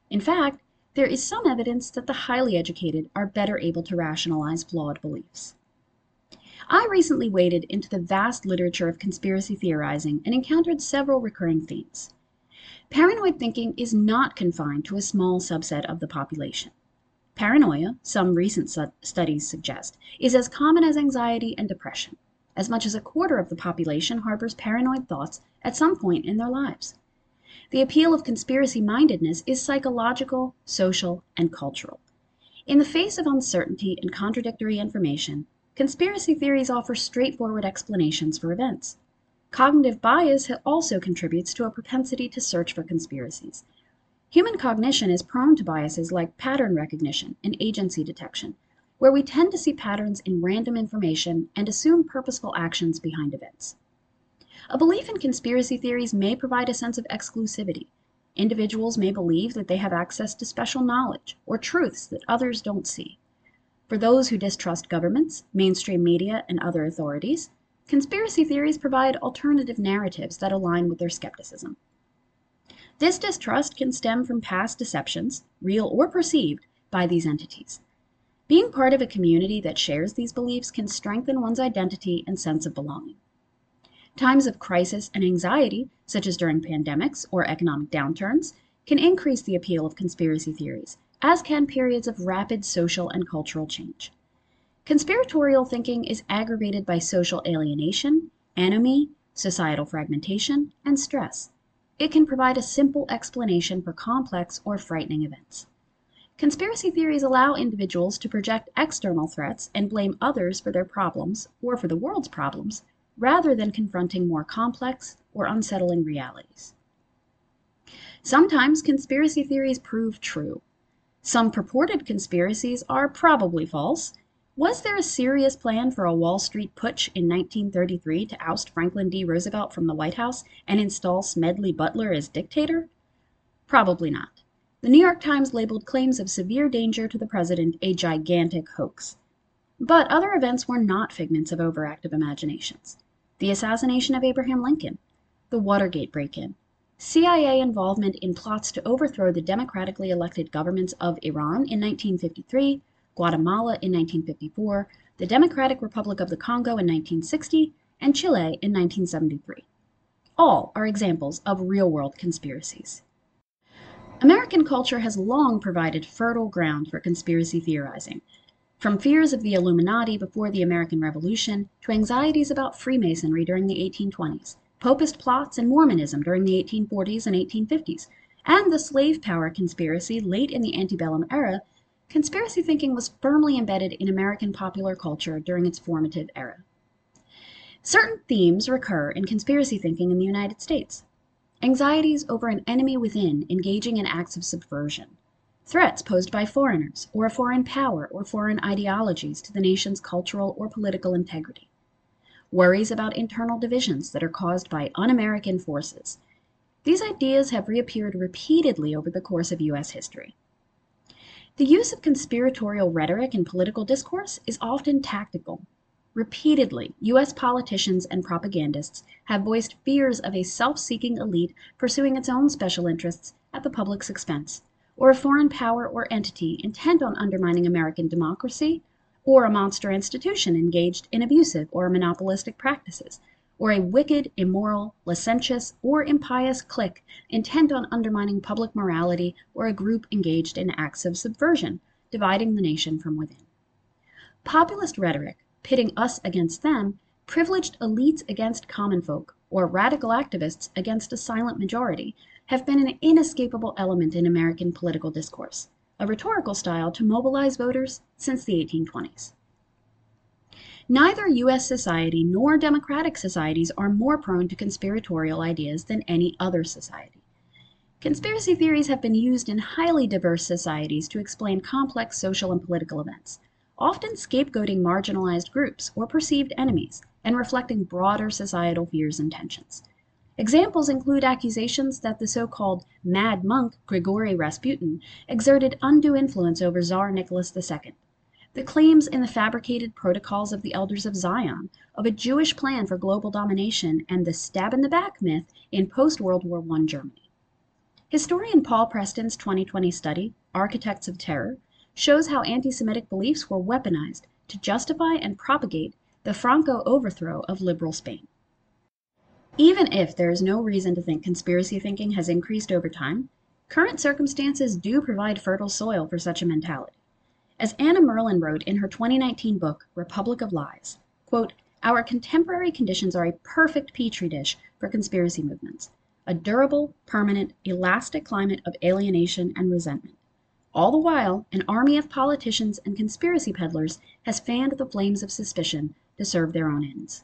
Speaker 1: In fact, there is some evidence that the highly educated are better able to rationalize flawed beliefs. I recently waded into the vast literature of conspiracy theorizing and encountered several recurring themes. Paranoid thinking is not confined to a small subset of the population. Paranoia, some recent studies suggest, is as common as anxiety and depression. As much as a quarter of the population harbors paranoid thoughts at some point in their lives. The appeal of conspiracy mindedness is psychological, social, and cultural. In the face of uncertainty and contradictory information, conspiracy theories offer straightforward explanations for events. Cognitive bias also contributes to a propensity to search for conspiracies. Human cognition is prone to biases like pattern recognition and agency detection, where we tend to see patterns in random information and assume purposeful actions behind events. A belief in conspiracy theories may provide a sense of exclusivity. Individuals may believe that they have access to special knowledge or truths that others don't see. For those who distrust governments, mainstream media, and other authorities, conspiracy theories provide alternative narratives that align with their skepticism. This distrust can stem from past deceptions, real or perceived, by these entities. Being part of a community that shares these beliefs can strengthen one's identity and sense of belonging. Times of crisis and anxiety, such as during pandemics or economic downturns, can increase the appeal of conspiracy theories, as can periods of rapid social and cultural change. Conspiratorial thinking is aggravated by social alienation, anomie, societal fragmentation, and stress. It can provide a simple explanation for complex or frightening events. Conspiracy theories allow individuals to project external threats and blame others for their problems or for the world's problems, rather than confronting more complex or unsettling realities. Sometimes conspiracy theories prove true. Some purported conspiracies are probably false. Was there a serious plan for a Wall Street putsch in 1933 to oust Franklin D. Roosevelt from the White House and install Smedley Butler as dictator? Probably not. The New York Times labeled claims of severe danger to the president a gigantic hoax. But other events were not figments of overactive imaginations. The assassination of Abraham Lincoln, the Watergate break in, CIA involvement in plots to overthrow the democratically elected governments of Iran in 1953, Guatemala in 1954, the Democratic Republic of the Congo in 1960, and Chile in 1973. All are examples of real world conspiracies. American culture has long provided fertile ground for conspiracy theorizing, from fears of the Illuminati before the American Revolution to anxieties about Freemasonry during the 1820s, Popist plots and Mormonism during the 1840s and 1850s, and the slave power conspiracy late in the antebellum era, conspiracy thinking was firmly embedded in American popular culture during its formative era. Certain themes recur in conspiracy thinking in the United States anxieties over an enemy within engaging in acts of subversion, threats posed by foreigners or a foreign power or foreign ideologies to the nation's cultural or political integrity, worries about internal divisions that are caused by un American forces. These ideas have reappeared repeatedly over the course of U.S. history. The use of conspiratorial rhetoric in political discourse is often tactical Repeatedly, U.S. politicians and propagandists have voiced fears of a self seeking elite pursuing its own special interests at the public's expense, or a foreign power or entity intent on undermining American democracy, or a monster institution engaged in abusive or monopolistic practices, or a wicked, immoral, licentious, or impious clique intent on undermining public morality, or a group engaged in acts of subversion, dividing the nation from within. Populist rhetoric pitting us against them, privileged elites against common folk, or radical activists against a silent majority, have been an inescapable element in American political discourse, a rhetorical style to mobilize voters since the 1820s. Neither U.S. society nor democratic societies are more prone to conspiratorial ideas than any other society. Conspiracy theories have been used in highly diverse societies to explain complex social and political events, often scapegoating marginalized groups or perceived enemies and reflecting broader societal fears and tensions. Examples include accusations that the so called mad monk Grigory Rasputin exerted undue influence over Tsar Nicholas II, the claims in the fabricated protocols of the Elders of Zion of a Jewish plan for global domination, and the stab in the back myth in post World War I Germany. Historian Paul Preston's 2020 study, Architects of Terror, shows how anti Semitic beliefs were weaponized to justify and propagate the Franco overthrow of liberal Spain. Even if there is no reason to think conspiracy thinking has increased over time, current circumstances do provide fertile soil for such a mentality. As Anna Merlan wrote in her 2019 book, Republic of Lies, quote, our contemporary conditions are a perfect petri dish for conspiracy movements, a durable, permanent, elastic climate of alienation and resentment. All the while, an army of politicians and conspiracy peddlers has fanned the flames of suspicion to serve their own ends.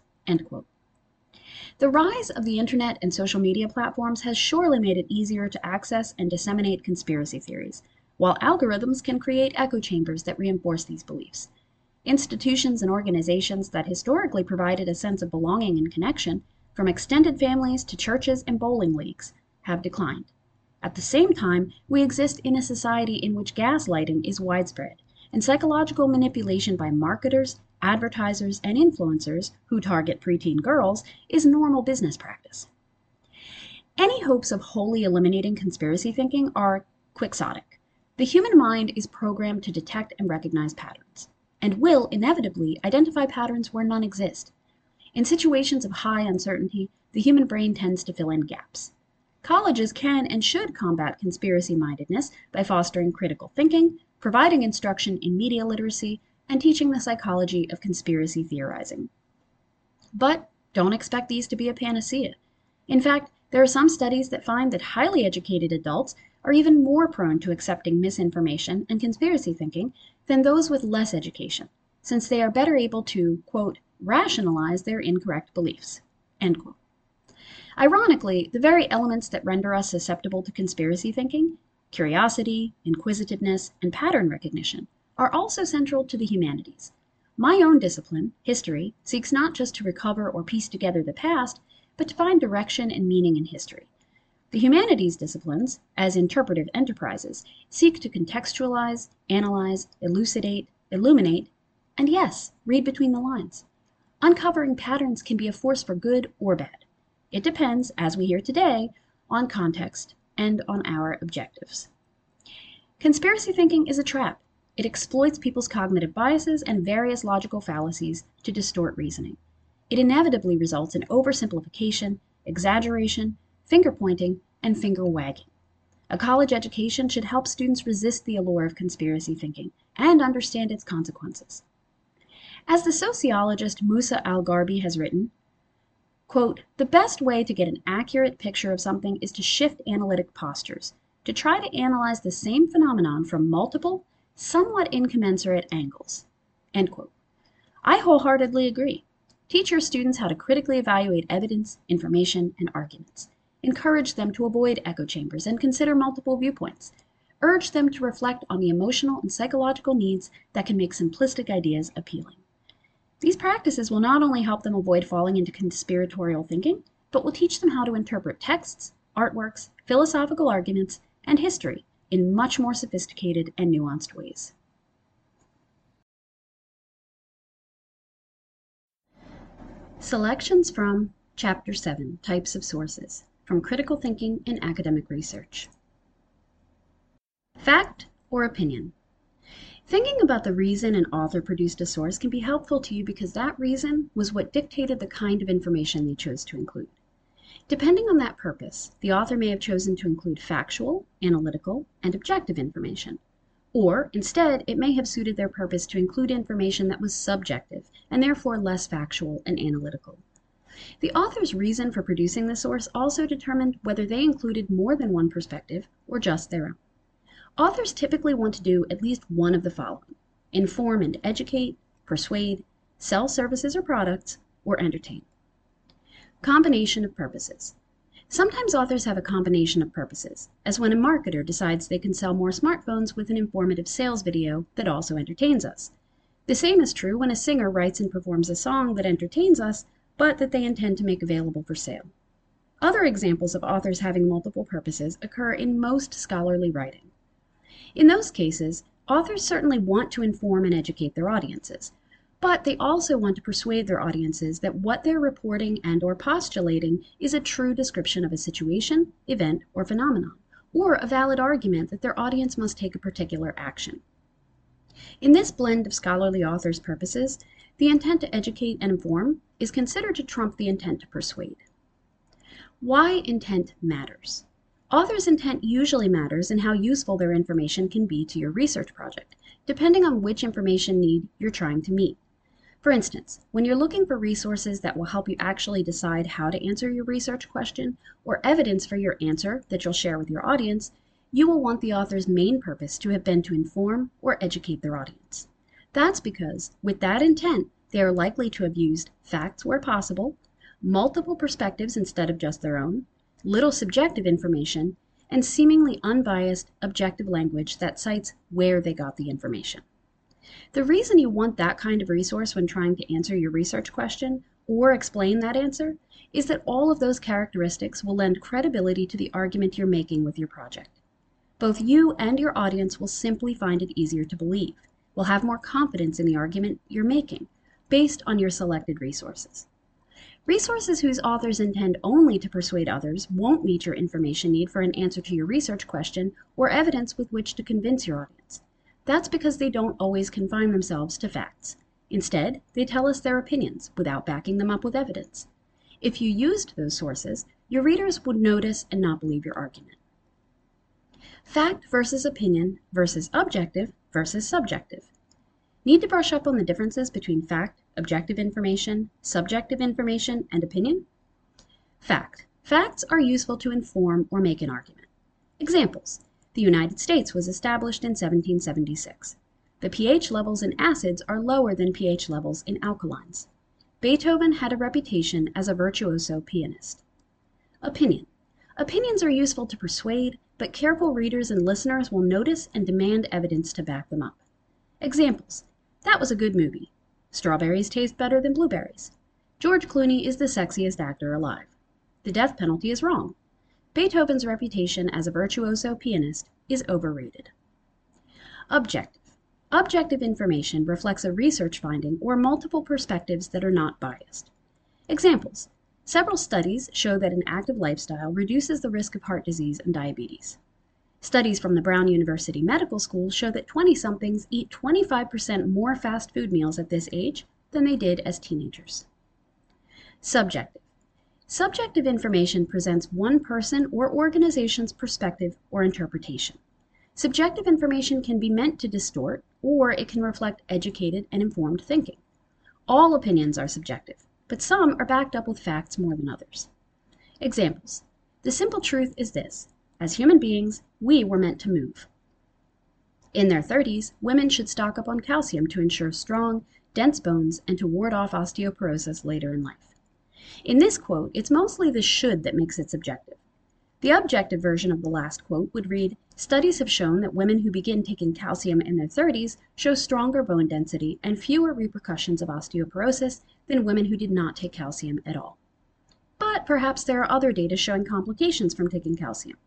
Speaker 1: The rise of the internet and social media platforms has surely made it easier to access and disseminate conspiracy theories, while algorithms can create echo chambers that reinforce these beliefs. Institutions and organizations that historically provided a sense of belonging and connection, from extended families to churches and bowling leagues, have declined. At the same time, we exist in a society in which gaslighting is widespread, and psychological manipulation by marketers, advertisers, and influencers who target preteen girls is normal business practice. Any hopes of wholly eliminating conspiracy thinking are quixotic. The human mind is programmed to detect and recognize patterns, and will inevitably identify patterns where none exist. In situations of high uncertainty, the human brain tends to fill in gaps. Colleges can and should combat conspiracy mindedness by fostering critical thinking, providing instruction in media literacy, and teaching the psychology of conspiracy theorizing. But don't expect these to be a panacea. In fact, there are some studies that find that highly educated adults are even more prone to accepting misinformation and conspiracy thinking than those with less education, since they are better able to, quote, rationalize their incorrect beliefs, end quote. Ironically, the very elements that render us susceptible to conspiracy thinking, curiosity, inquisitiveness, and pattern recognition, are also central to the humanities. My own discipline, history, seeks not just to recover or piece together the past, but to find direction and meaning in history. The humanities disciplines, as interpretive enterprises, seek to contextualize, analyze, elucidate, illuminate, and yes, read between the lines. Uncovering patterns can be a force for good or bad. It depends, as we hear today, on context and on our objectives. Conspiracy thinking is a trap. It exploits people's cognitive biases and various logical fallacies to distort reasoning. It inevitably results in oversimplification, exaggeration, finger pointing, and finger wagging. A college education should help students resist the allure of conspiracy thinking and understand its consequences. As the sociologist Musa al-Gharbi has written, quote, the best way to get an accurate picture of something is to shift analytic postures, to try to analyze the same phenomenon from multiple somewhat incommensurate angles. I wholeheartedly agree. Teach your students how to critically evaluate evidence, information, and arguments. Encourage them to avoid echo chambers and consider multiple viewpoints. Urge them to reflect on the emotional and psychological needs that can make simplistic ideas appealing. These practices will not only help them avoid falling into conspiratorial thinking, but will teach them how to interpret texts, artworks, philosophical arguments, and history in much more sophisticated and nuanced ways. Selections from Chapter 7 Types of Sources from Critical Thinking in Academic Research. Fact or opinion? Thinking about the reason an author produced a source can be helpful to you because that reason was what dictated the kind of information they chose to include. Depending on that purpose, the author may have chosen to include factual, analytical, and objective information. Or, instead, it may have suited their purpose to include information that was subjective and therefore less factual and analytical. The author's reason for producing the source also determined whether they included more than one perspective or just their own. Authors typically want to do at least one of the following inform and educate, persuade, sell services or products, or entertain. Combination of purposes. Sometimes authors have a combination of purposes, as when a marketer decides they can sell more smartphones with an informative sales video that also entertains us. The same is true when a singer writes and performs a song that entertains us, but that they intend to make available for sale. Other examples of authors having multiple purposes occur in most scholarly writing. In those cases, authors certainly want to inform and educate their audiences, but they also want to persuade their audiences that what they're reporting and or postulating is a true description of a situation, event, or phenomenon, or a valid argument that their audience must take a particular action. In this blend of scholarly authors' purposes, the intent to educate and inform is considered to trump the intent to persuade. Why intent matters. Authors' intent usually matters in how useful their information can be to your research project, depending on which information need you're trying to meet. For instance, when you're looking for resources that will help you actually decide how to answer your research question or evidence for your answer that you'll share with your audience, you will want the author's main purpose to have been to inform or educate their audience. That's because, with that intent, they are likely to have used facts where possible, multiple perspectives instead of just their own, little subjective information, and seemingly unbiased, objective language that cites where they got the information. The reason you want that kind of resource when trying to answer your research question or explain that answer is that all of those characteristics will lend credibility to the argument you're making with your project. Both you and your audience will simply find it easier to believe, will have more confidence in the argument you're making based on your selected resources. Resources whose authors intend only to persuade others won't meet your information need for an answer to your research question or evidence with which to convince your audience. That's because they don't always confine themselves to facts. Instead, they tell us their opinions without backing them up with evidence. If you used those sources, your readers would notice and not believe your argument. Fact versus opinion versus objective versus subjective. Need to brush up on the differences between fact, objective information, subjective information, and opinion? Fact. Facts are useful to inform or make an argument. Examples. The United States was established in 1776. The pH levels in acids are lower than pH levels in alkalines. Beethoven had a reputation as a virtuoso pianist. Opinion. Opinions are useful to persuade, but careful readers and listeners will notice and demand evidence to back them up. Examples. That was a good movie. Strawberries taste better than blueberries. George Clooney is the sexiest actor alive. The death penalty is wrong. Beethoven's reputation as a virtuoso pianist is overrated. Objective. Objective information reflects a research finding or multiple perspectives that are not biased. Examples. Several studies show that an active lifestyle reduces the risk of heart disease and diabetes. Studies from the Brown University Medical School show that 20 somethings eat 25% more fast food meals at this age than they did as teenagers. Subjective. Subjective information presents one person or organization's perspective or interpretation. Subjective information can be meant to distort, or it can reflect educated and informed thinking. All opinions are subjective, but some are backed up with facts more than others. Examples. The simple truth is this. As human beings, we were meant to move. In their 30s, women should stock up on calcium to ensure strong, dense bones and to ward off osteoporosis later in life. In this quote, it's mostly the should that makes it subjective. The objective version of the last quote would read Studies have shown that women who begin taking calcium in their 30s show stronger bone density and fewer repercussions of osteoporosis than women who did not take calcium at all. But perhaps there are other data showing complications from taking calcium.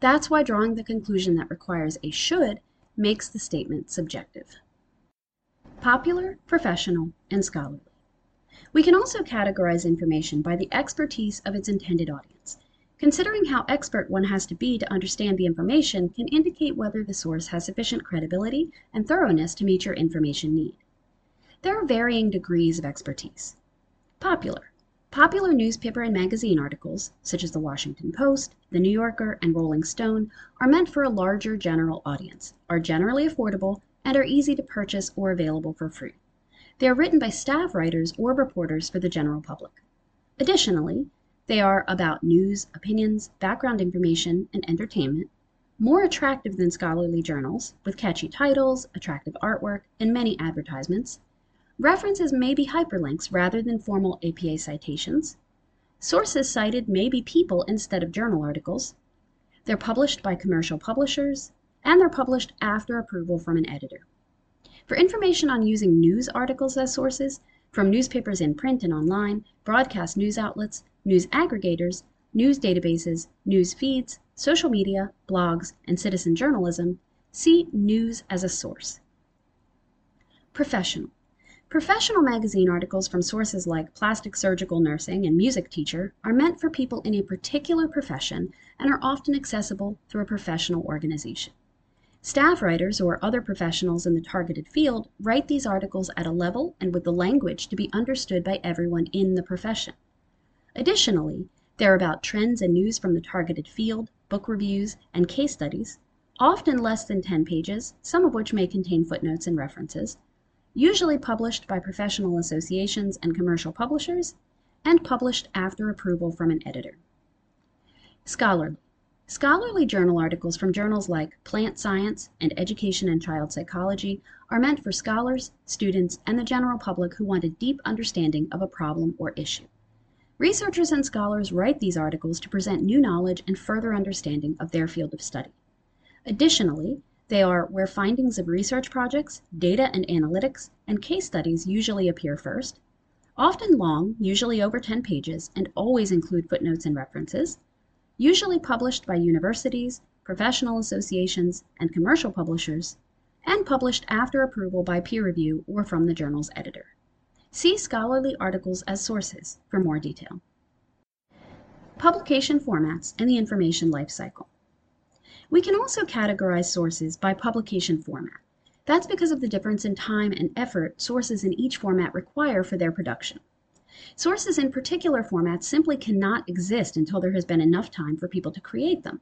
Speaker 1: That's why drawing the conclusion that requires a should makes the statement subjective. Popular, professional, and scholarly. We can also categorize information by the expertise of its intended audience. Considering how expert one has to be to understand the information can indicate whether the source has sufficient credibility and thoroughness to meet your information need. There are varying degrees of expertise. Popular. Popular newspaper and magazine articles, such as the Washington Post, the New Yorker, and Rolling Stone, are meant for a larger general audience, are generally affordable, and are easy to purchase or available for free. They are written by staff writers or reporters for the general public. Additionally, they are about news, opinions, background information, and entertainment, more attractive than scholarly journals, with catchy titles, attractive artwork, and many advertisements. References may be hyperlinks rather than formal APA citations. Sources cited may be people instead of journal articles. They're published by commercial publishers, and they're published after approval from an editor. For information on using news articles as sources, from newspapers in print and online, broadcast news outlets, news aggregators, news databases, news feeds, social media, blogs, and citizen journalism, see News as a Source. Professional. Professional magazine articles from sources like Plastic Surgical Nursing and Music Teacher are meant for people in a particular profession and are often accessible through a professional organization. Staff writers or other professionals in the targeted field write these articles at a level and with the language to be understood by everyone in the profession. Additionally, They're about trends and news from the targeted field, book reviews, and case studies, often less than 10 pages, some of which may contain footnotes and references, usually published by professional associations and commercial publishers, and published after approval from an editor. Scholarly. Scholarly journal articles from journals like Plant Science and Education and Child Psychology are meant for scholars, students, and the general public who want a deep understanding of a problem or issue. Researchers and scholars write these articles to present new knowledge and further understanding of their field of study. Additionally, they are where findings of research projects, data and analytics, and case studies usually appear first, often long, usually over 10 pages, and always include footnotes and references, usually published by universities, professional associations, and commercial publishers, and published after approval by peer review or from the journal's editor. See scholarly articles as sources for more detail. Publication formats and the information life cycle. We can also categorize sources by publication format. That's because of the difference in time and effort sources in each format require for their production. Sources in particular formats simply cannot exist until there has been enough time for people to create them.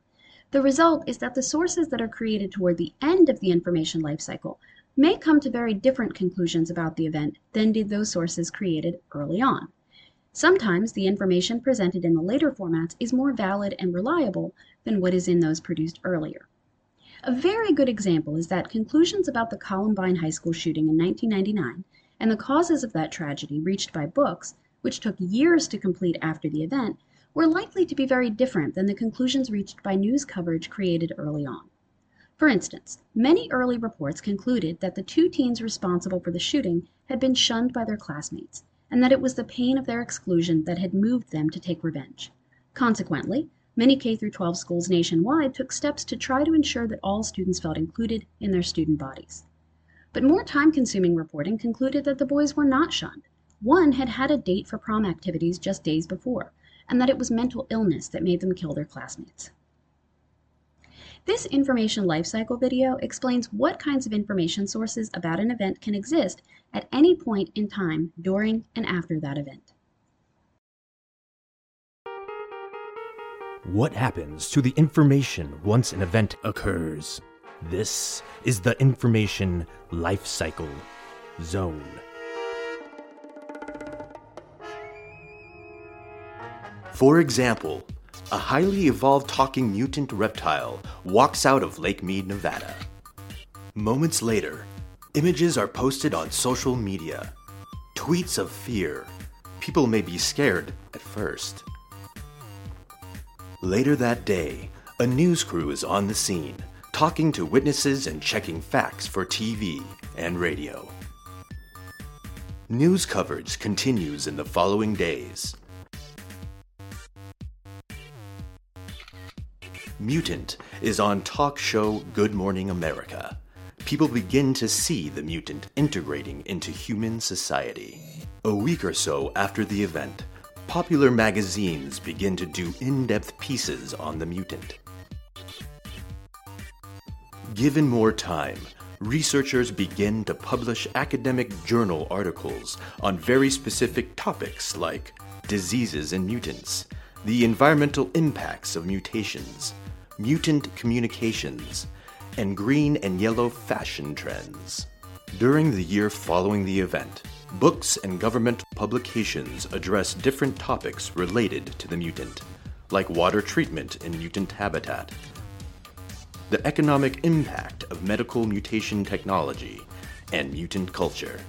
Speaker 1: The result is that the sources that are created toward the end of the information life cycle may come to very different conclusions about the event than did those sources created early on. Sometimes the information presented in the later formats is more valid and reliable than what is in those produced earlier. A very good example is that conclusions about the Columbine High School shooting in 1999 and the causes of that tragedy reached by books, which took years to complete after the event, were likely to be very different than the conclusions reached by news coverage created early on. For instance, many early reports concluded that the two teens responsible for the shooting had been shunned by their classmates, and that it was the pain of their exclusion that had moved them to take revenge. Consequently, many K 12 schools nationwide took steps to try to ensure that all students felt included in their student bodies. But more time consuming reporting concluded that the boys were not shunned. One had had a date for prom activities just days before, and that it was mental illness that made them kill their classmates. This information lifecycle video explains what kinds of information sources about an event can exist at any point in time during and after that event.
Speaker 5: What happens to the information once an event occurs? This is the information life cycle zone.
Speaker 6: For example, a highly evolved talking mutant reptile walks out of Lake Mead, Nevada. Moments later, images are posted on social media. Tweets of fear. People may be scared at first. Later that day, a news crew is on the scene, talking to witnesses and checking facts for TV and radio. News coverage continues in the following days. Mutant is on talk show Good Morning America. People begin to see the mutant integrating into human society. A week or so after the event, popular magazines begin to do in depth pieces on the mutant. Given more time, researchers begin to publish academic journal articles on very specific topics like diseases in mutants, the environmental impacts of mutations, mutant communications, and green and yellow fashion trends. During the year following the event, books and government publications address different topics related to the mutant, like water treatment in mutant habitat, the economic impact of medical mutation technology, and mutant culture.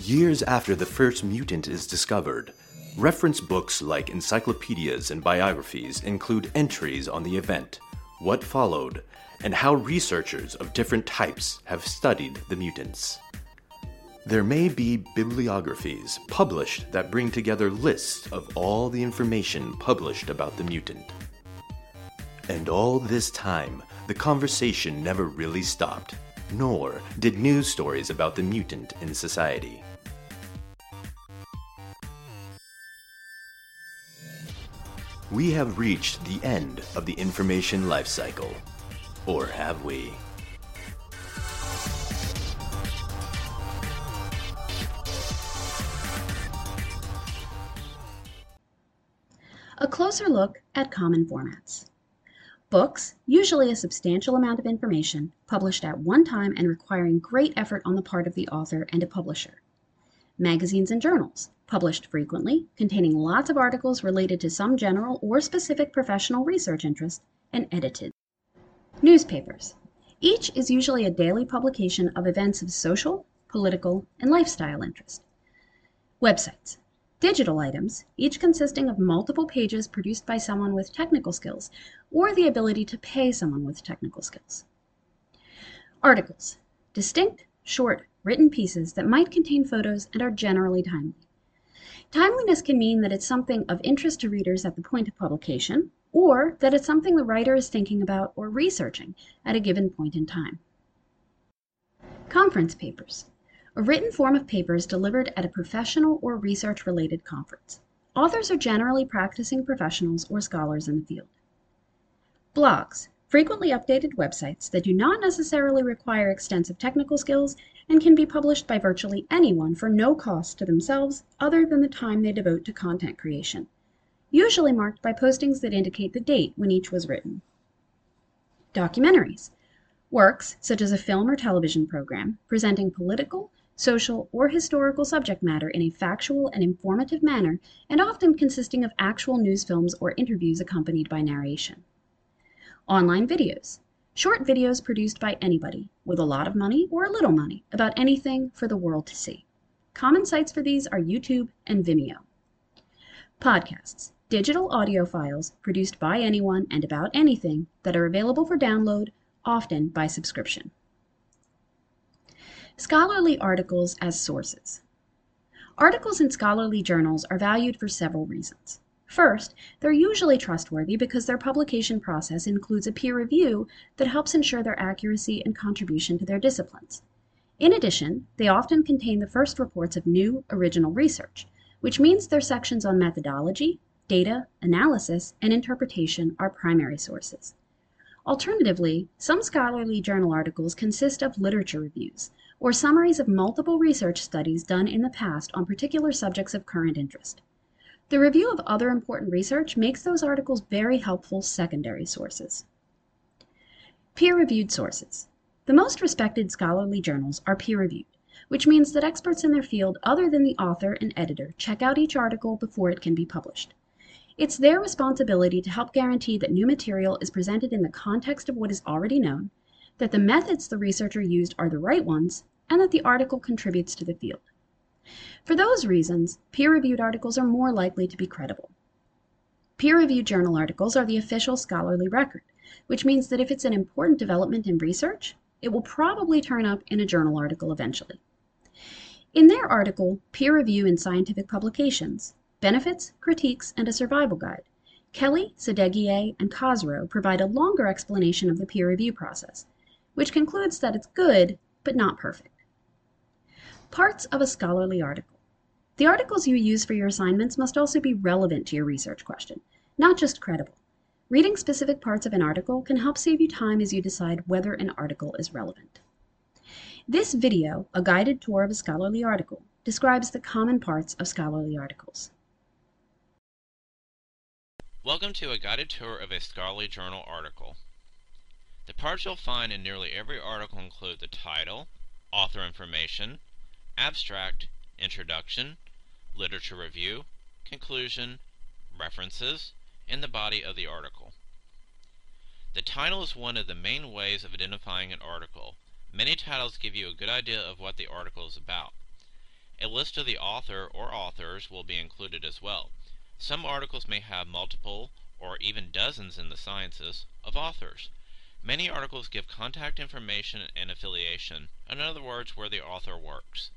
Speaker 6: Years after the first mutant is discovered, Reference books like encyclopedias and biographies include entries on the event, what followed, and how researchers of different types have studied the mutants. There may be bibliographies published that bring together lists of all the information published about the mutant. And all this time, the conversation never really stopped, nor did news stories about the mutant in society. We have reached the end of the information life cycle. Or have we?
Speaker 1: A closer look at common formats. Books, usually a substantial amount of information, published at one time and requiring great effort on the part of the author and a publisher. Magazines and journals, published frequently, containing lots of articles related to some general or specific professional research interest, and edited. Newspapers. Each is usually a daily publication of events of social, political, and lifestyle interest. Websites. Digital items, each consisting of multiple pages produced by someone with technical skills or the ability to pay someone with technical skills. Articles. Distinct, short, written pieces that might contain photos and are generally timely. Timeliness can mean that it's something of interest to readers at the point of publication, or that it's something the writer is thinking about or researching at a given point in time. Conference papers. A written form of papers delivered at a professional or research related conference. Authors are generally practicing professionals or scholars in the field. Blogs. Frequently updated websites that do not necessarily require extensive technical skills and can be published by virtually anyone for no cost to themselves other than the time they devote to content creation, usually marked by postings that indicate the date when each was written. Documentaries. Works, such as a film or television program, presenting political, social, or historical subject matter in a factual and informative manner, and often consisting of actual news films or interviews accompanied by narration. Online videos. Short videos produced by anybody, with a lot of money or a little money, about anything for the world to see. Common sites for these are YouTube and Vimeo. Podcasts. Digital audio files produced by anyone and about anything that are available for download, often by subscription. Scholarly articles as sources. Articles in scholarly journals are valued for several reasons. First, they're usually trustworthy because their publication process includes a peer review that helps ensure their accuracy and contribution to their disciplines. In addition, they often contain the first reports of new, original research, which means their sections on methodology, data, analysis, and interpretation are primary sources. Alternatively, some scholarly journal articles consist of literature reviews, or summaries of multiple research studies done in the past on particular subjects of current interest. The review of other important research makes those articles very helpful secondary sources. Peer-reviewed sources. The most respected scholarly journals are peer-reviewed, which means that experts in their field other than the author and editor check out each article before it can be published. It's their responsibility to help guarantee that new material is presented in the context of what is already known, that the methods the researcher used are the right ones, and that the article contributes to the field. For those reasons, peer-reviewed articles are more likely to be credible. Peer-reviewed journal articles are the official scholarly record, which means that if it's an important development in research, it will probably turn up in a journal article eventually. In their article, Peer Review in Scientific Publications, Benefits, Critiques, and a Survival Guide, Kelly, Sadeghieh, and Khosrow provide a longer explanation of the peer review process, which concludes that it's good, but not perfect. Parts of a scholarly article. The articles you use for your assignments must also be relevant to your research question, not just credible. Reading specific parts of an article can help save you time as you decide whether an article is relevant. This video, a guided tour of a scholarly article, describes the common parts of scholarly articles.
Speaker 7: Welcome to a guided tour of a scholarly journal article. The parts you'll find in nearly every article include the title, author information, abstract, introduction, literature review, conclusion, references, and the body of the article. The title is one of the main ways of identifying an article. Many titles give you a good idea of what the article is about. A list of the author or authors will be included as well. Some articles may have multiple, or even dozens in the sciences, of authors. Many articles give contact information and affiliation, in other words, where the author works.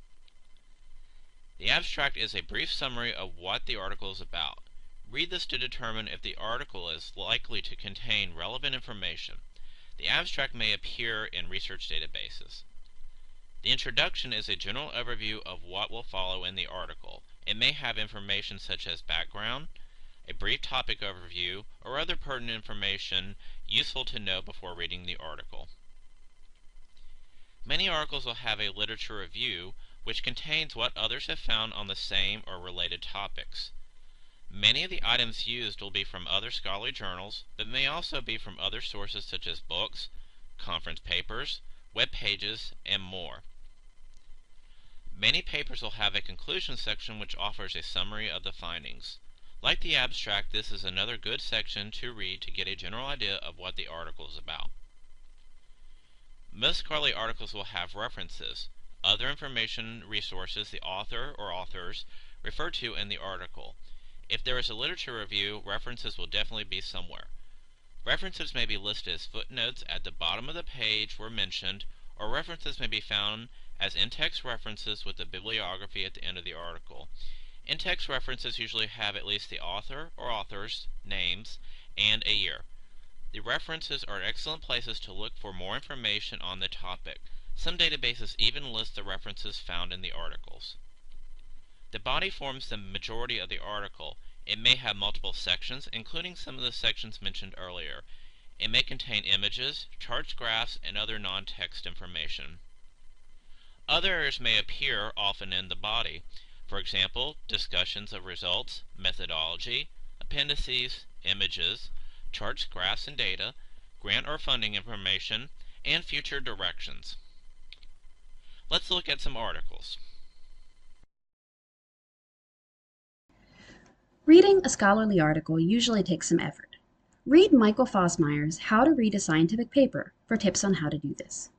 Speaker 7: The abstract is a brief summary of what the article is about. Read this to determine if the article is likely to contain relevant information. The abstract may appear in research databases. The introduction is a general overview of what will follow in the article. It may have information such as background, a brief topic overview, or other pertinent information useful to know before reading the article. Many articles will have a literature review, which contains what others have found on the same or related topics. Many of the items used will be from other scholarly journals, but may also be from other sources such as books, conference papers, web pages, and more. Many papers will have a conclusion section which offers a summary of the findings. Like the abstract, this is another good section to read to get a general idea of what the article is about. Most scholarly articles will have references, other information resources the author or authors refer to in the article. If there is a literature review, references will definitely be somewhere. References may be listed as footnotes at the bottom of the page where mentioned, or references may be found as in-text references with the bibliography at the end of the article. In-text references usually have at least the author or authors' names and a year. The references are excellent places to look for more information on the topic. Some databases even list the references found in the articles. The body forms the majority of the article. It may have multiple sections, including some of the sections mentioned earlier. It may contain images, charts, graphs, and other non-text information. Other areas may appear often in the body. For example, discussions of results, methodology, appendices, images, charts, graphs, and data, grant or funding information, and future directions. Let's look at some articles.
Speaker 1: Reading a scholarly article usually takes some effort. Read Michael Fossmeyer's How to Read a Scientific Paper for tips on how to do this.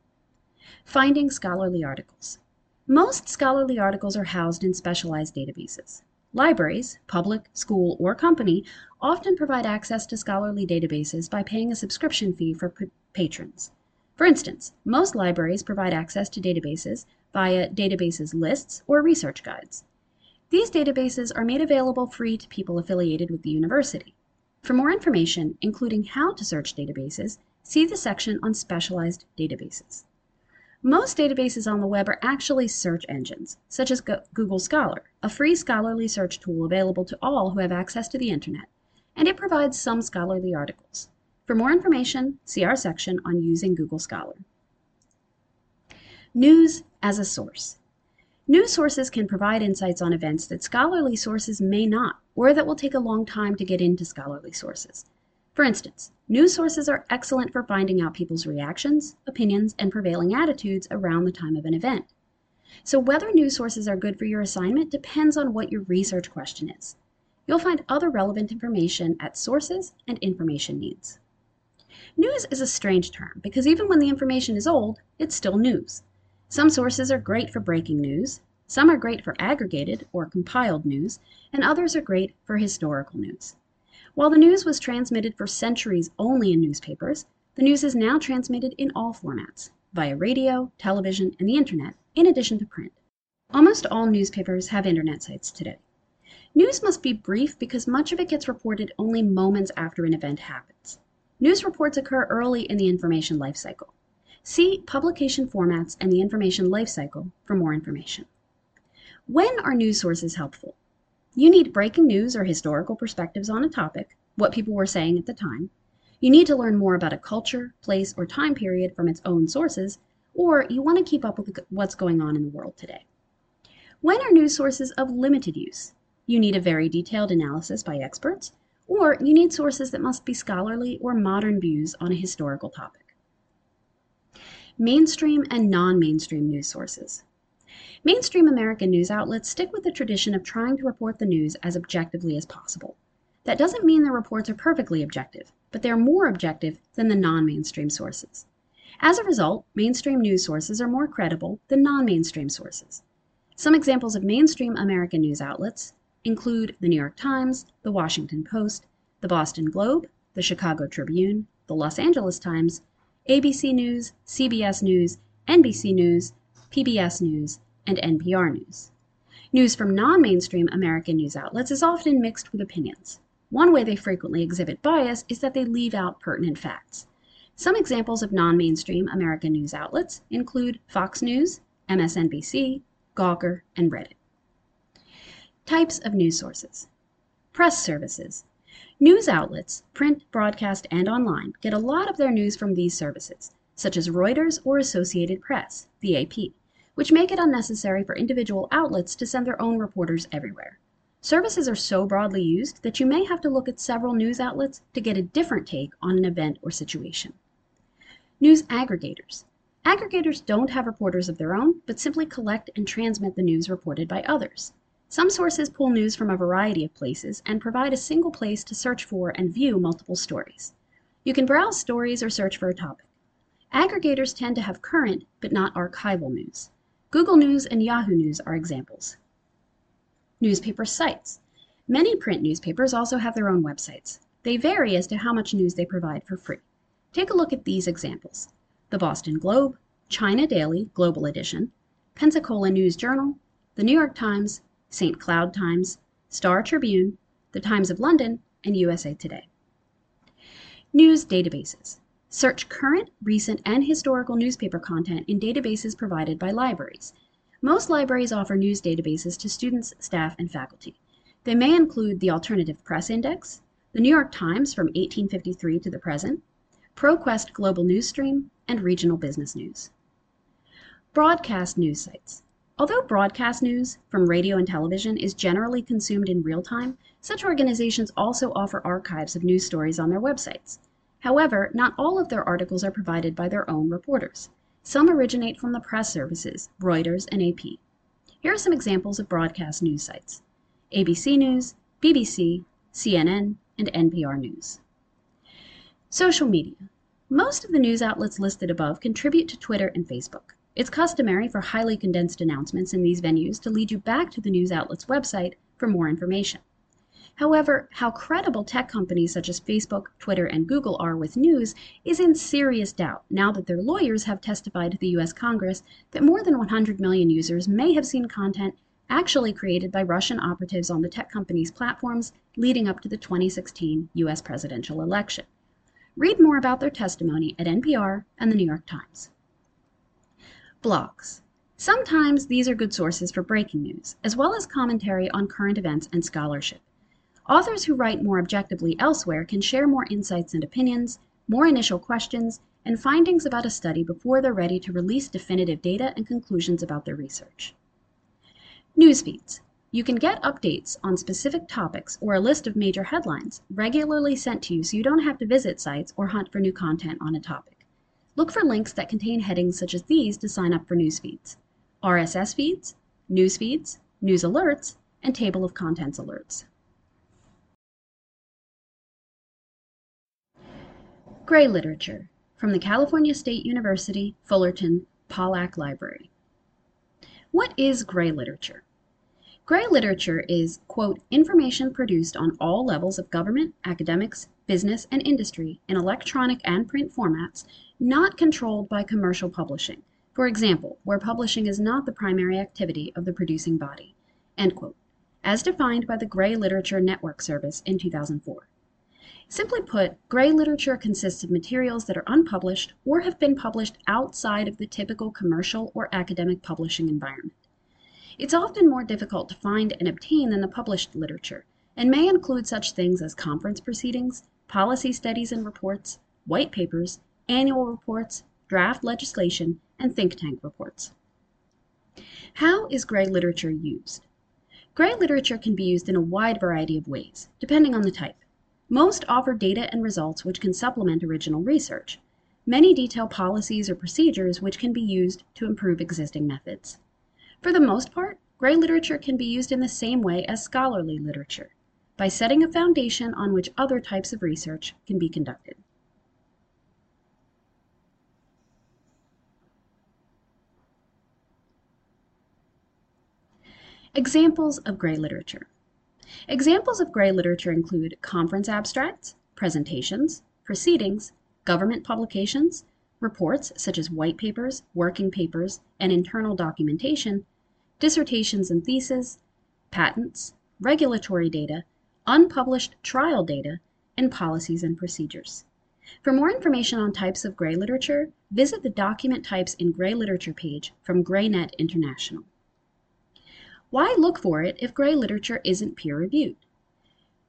Speaker 1: Finding scholarly articles. Most scholarly articles are housed in specialized databases. Libraries, public, school, or company, often provide access to scholarly databases by paying a subscription fee for patrons. For instance, most libraries provide access to databases via databases lists or research guides. These databases are made available free to people affiliated with the university. For more information, including how to search databases, see the section on specialized databases. Most databases on the web are actually search engines, such as Google Scholar, a free scholarly search tool available to all who have access to the internet, and it provides some scholarly articles. For more information, see our section on using Google Scholar. News as a source. News sources can provide insights on events that scholarly sources may not, or that will take a long time to get into scholarly sources. For instance, news sources are excellent for finding out people's reactions, opinions, and prevailing attitudes around the time of an event. So whether news sources are good for your assignment depends on what your research question is. You'll find other relevant information at sources and information needs. News is a strange term because even when the information is old, it's still news. Some sources are great for breaking news, some are great for aggregated or compiled news, and others are great for historical news. While the news was transmitted for centuries only in newspapers, the news is now transmitted in all formats, via radio, television, and the internet, in addition to print. Almost all newspapers have internet sites today. News must be brief because much of it gets reported only moments after an event happens. News reports occur early in the information life cycle. See Publication Formats and the Information Lifecycle for more information. When are news sources helpful? You need breaking news or historical perspectives on a topic, what people were saying at the time. You need to learn more about a culture, place, or time period from its own sources, or you want to keep up with what's going on in the world today. When are news sources of limited use? You need a very detailed analysis by experts, or you need sources that must be scholarly or modern views on a historical topic mainstream and non-mainstream news sources. Mainstream American news outlets stick with the tradition of trying to report the news as objectively as possible. That doesn't mean their reports are perfectly objective, but they are more objective than the non-mainstream sources. As a result, mainstream news sources are more credible than non-mainstream sources. Some examples of mainstream American news outlets include the New York Times, the Washington Post, the Boston Globe, the Chicago Tribune, the Los Angeles Times, ABC News, CBS News, NBC News, PBS News, and NPR News. News from non-mainstream American news outlets is often mixed with opinions. One way they frequently exhibit bias is that they leave out pertinent facts. Some examples of non-mainstream American news outlets include Fox News, MSNBC, Gawker, and Reddit. Types of news sources. Press services, News outlets, print, broadcast, and online, get a lot of their news from these services, such as Reuters or Associated Press, the AP, which make it unnecessary for individual outlets to send their own reporters everywhere. Services are so broadly used that you may have to look at several news outlets to get a different take on an event or situation. News aggregators. Aggregators don't have reporters of their own, but simply collect and transmit the news reported by others. Some sources pull news from a variety of places and provide a single place to search for and view multiple stories. You can browse stories or search for a topic. Aggregators tend to have current, but not archival news. Google News and Yahoo News are examples. Newspaper sites. Many print newspapers also have their own websites. They vary as to how much news they provide for free. Take a look at these examples. The Boston Globe, China Daily Global Edition, Pensacola News Journal, the New York Times, St. Cloud Times, Star Tribune, the Times of London, and USA Today. News databases. Search current, recent, and historical newspaper content in databases provided by libraries. Most libraries offer news databases to students, staff, and faculty. They may include the Alternative Press Index, the New York Times from 1853 to the present, ProQuest Global News Stream, and Regional Business News. Broadcast news sites. Although broadcast news from radio and television is generally consumed in real time, such organizations also offer archives of news stories on their websites. However, not all of their articles are provided by their own reporters. Some originate from the press services, Reuters and AP. Here are some examples of broadcast news sites ABC News, BBC, CNN, and NPR News. Social media. Most of the news outlets listed above contribute to Twitter and Facebook. It's customary for highly condensed announcements in these venues to lead you back to the news outlet's website for more information. However, how credible tech companies such as Facebook, Twitter, and Google are with news is in serious doubt now that their lawyers have testified to the US Congress that more than 100 million users may have seen content actually created by Russian operatives on the tech companies' platforms leading up to the 2016 US presidential election. Read more about their testimony at NPR and the New York Times. Blogs. Sometimes these are good sources for breaking news, as well as commentary on current events and scholarship. Authors who write more objectively elsewhere can share more insights and opinions, more initial questions, and findings about a study before they're ready to release definitive data and conclusions about their research. News feeds. You can get updates on specific topics or a list of major headlines regularly sent to you so you don't have to visit sites or hunt for new content on a topic. Look for links that contain headings such as these to sign up for news feeds. RSS feeds, news feeds, news alerts, and table of contents alerts. Gray Literature from the California State University Fullerton Pollak Library. What is gray literature? Gray literature is, quote, information produced on all levels of government, academics, business, and industry in electronic and print formats not controlled by commercial publishing, for example, where publishing is not the primary activity of the producing body, as defined by the Gray Literature Network Service in 2004. Simply put, gray literature consists of materials that are unpublished or have been published outside of the typical commercial or academic publishing environment. It's often more difficult to find and obtain than the published literature, and may include such things as conference proceedings, policy studies and reports, white papers, annual reports, draft legislation, and think tank reports. How is gray literature used? Gray literature can be used in a wide variety of ways, depending on the type. Most offer data and results which can supplement original research. Many detail policies or procedures which can be used to improve existing methods. For the most part, gray literature can be used in the same way as scholarly literature, by setting a foundation on which other types of research can be conducted. Examples of gray literature. Examples of gray literature include conference abstracts, presentations, proceedings, government publications, reports such as white papers, working papers, and internal documentation, dissertations and theses, patents, regulatory data, unpublished trial data, and policies and procedures. For more information on types of gray literature, visit the Document Types in Gray Literature page from GreyNet International. Why look for it if gray literature isn't peer-reviewed?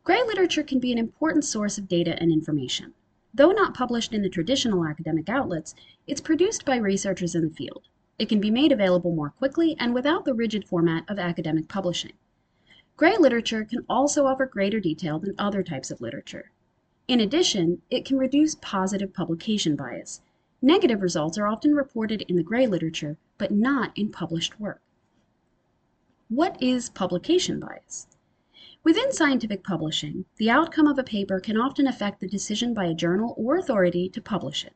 Speaker 1: Gray literature can be an important source of data and information. Though not published in the traditional academic outlets, it's produced by researchers in the field. It can be made available more quickly and without the rigid format of academic publishing. Gray literature can also offer greater detail than other types of literature. In addition, it can reduce positive publication bias. Negative results are often reported in the gray literature, but not in published work. What is publication bias? Within scientific publishing, the outcome of a paper can often affect the decision by a journal or authority to publish it.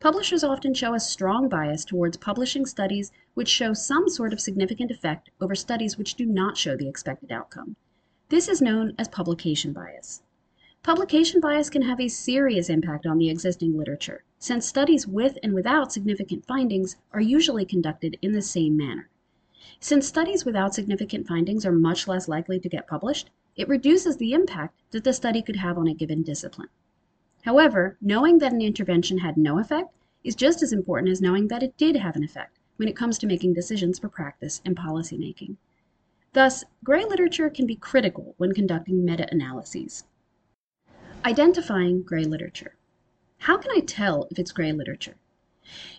Speaker 1: Publishers often show a strong bias towards publishing studies which show some sort of significant effect over studies which do not show the expected outcome. This is known as publication bias. Publication bias can have a serious impact on the existing literature, since studies with and without significant findings are usually conducted in the same manner. Since studies without significant findings are much less likely to get published, it reduces the impact that the study could have on a given discipline. However, knowing that an intervention had no effect is just as important as knowing that it did have an effect when it comes to making decisions for practice and policy making. Thus, gray literature can be critical when conducting meta-analyses. Identifying gray literature. How can I tell if it's gray literature?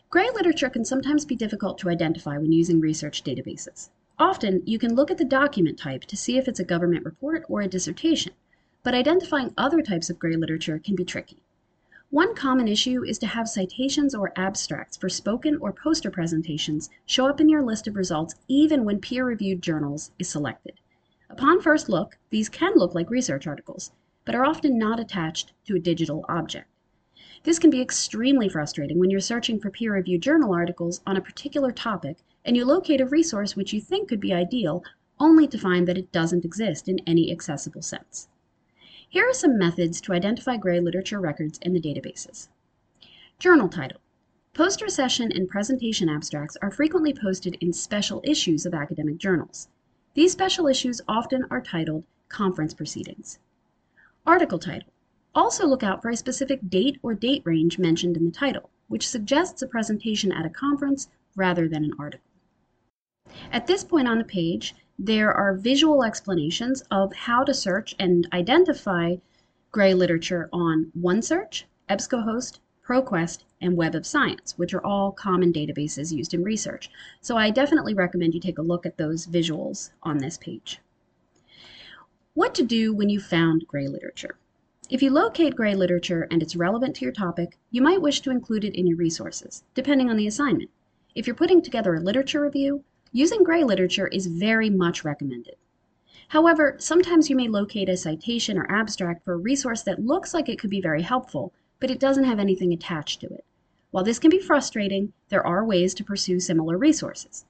Speaker 1: Gray literature can sometimes be difficult to identify when using research databases. Often, you can look at the document type to see if it's a government report or a dissertation, but identifying other types of gray literature can be tricky. One common issue is to have citations or abstracts for spoken or poster presentations show up in your list of results even when peer-reviewed journals is selected. Upon first look, these can look like research articles, but are often not attached to a digital object. This can be extremely frustrating when you're searching for peer-reviewed journal articles on a particular topic and you locate a resource which you think could be ideal, only to find that it doesn't exist in any accessible sense. Here are some methods to identify gray literature records in the databases. Journal title. Poster session and presentation abstracts are frequently posted in special issues of academic journals. These special issues often are titled Conference Proceedings. Article title. Also look out for a specific date or date range mentioned in the title, which suggests a presentation at a conference rather than an article. At this point on the page, there are visual explanations of how to search and identify gray literature on OneSearch, EBSCOhost, ProQuest, and Web of Science, which are all common databases used in research. So I definitely recommend you take a look at those visuals on this page. What to do when you found gray literature. If you locate gray literature and it's relevant to your topic, you might wish to include it in your resources, depending on the assignment. If you're putting together a literature review, using gray literature is very much recommended. However, sometimes you may locate a citation or abstract for a resource that looks like it could be very helpful, but it doesn't have anything attached to it. While this can be frustrating, there are ways to pursue similar resources.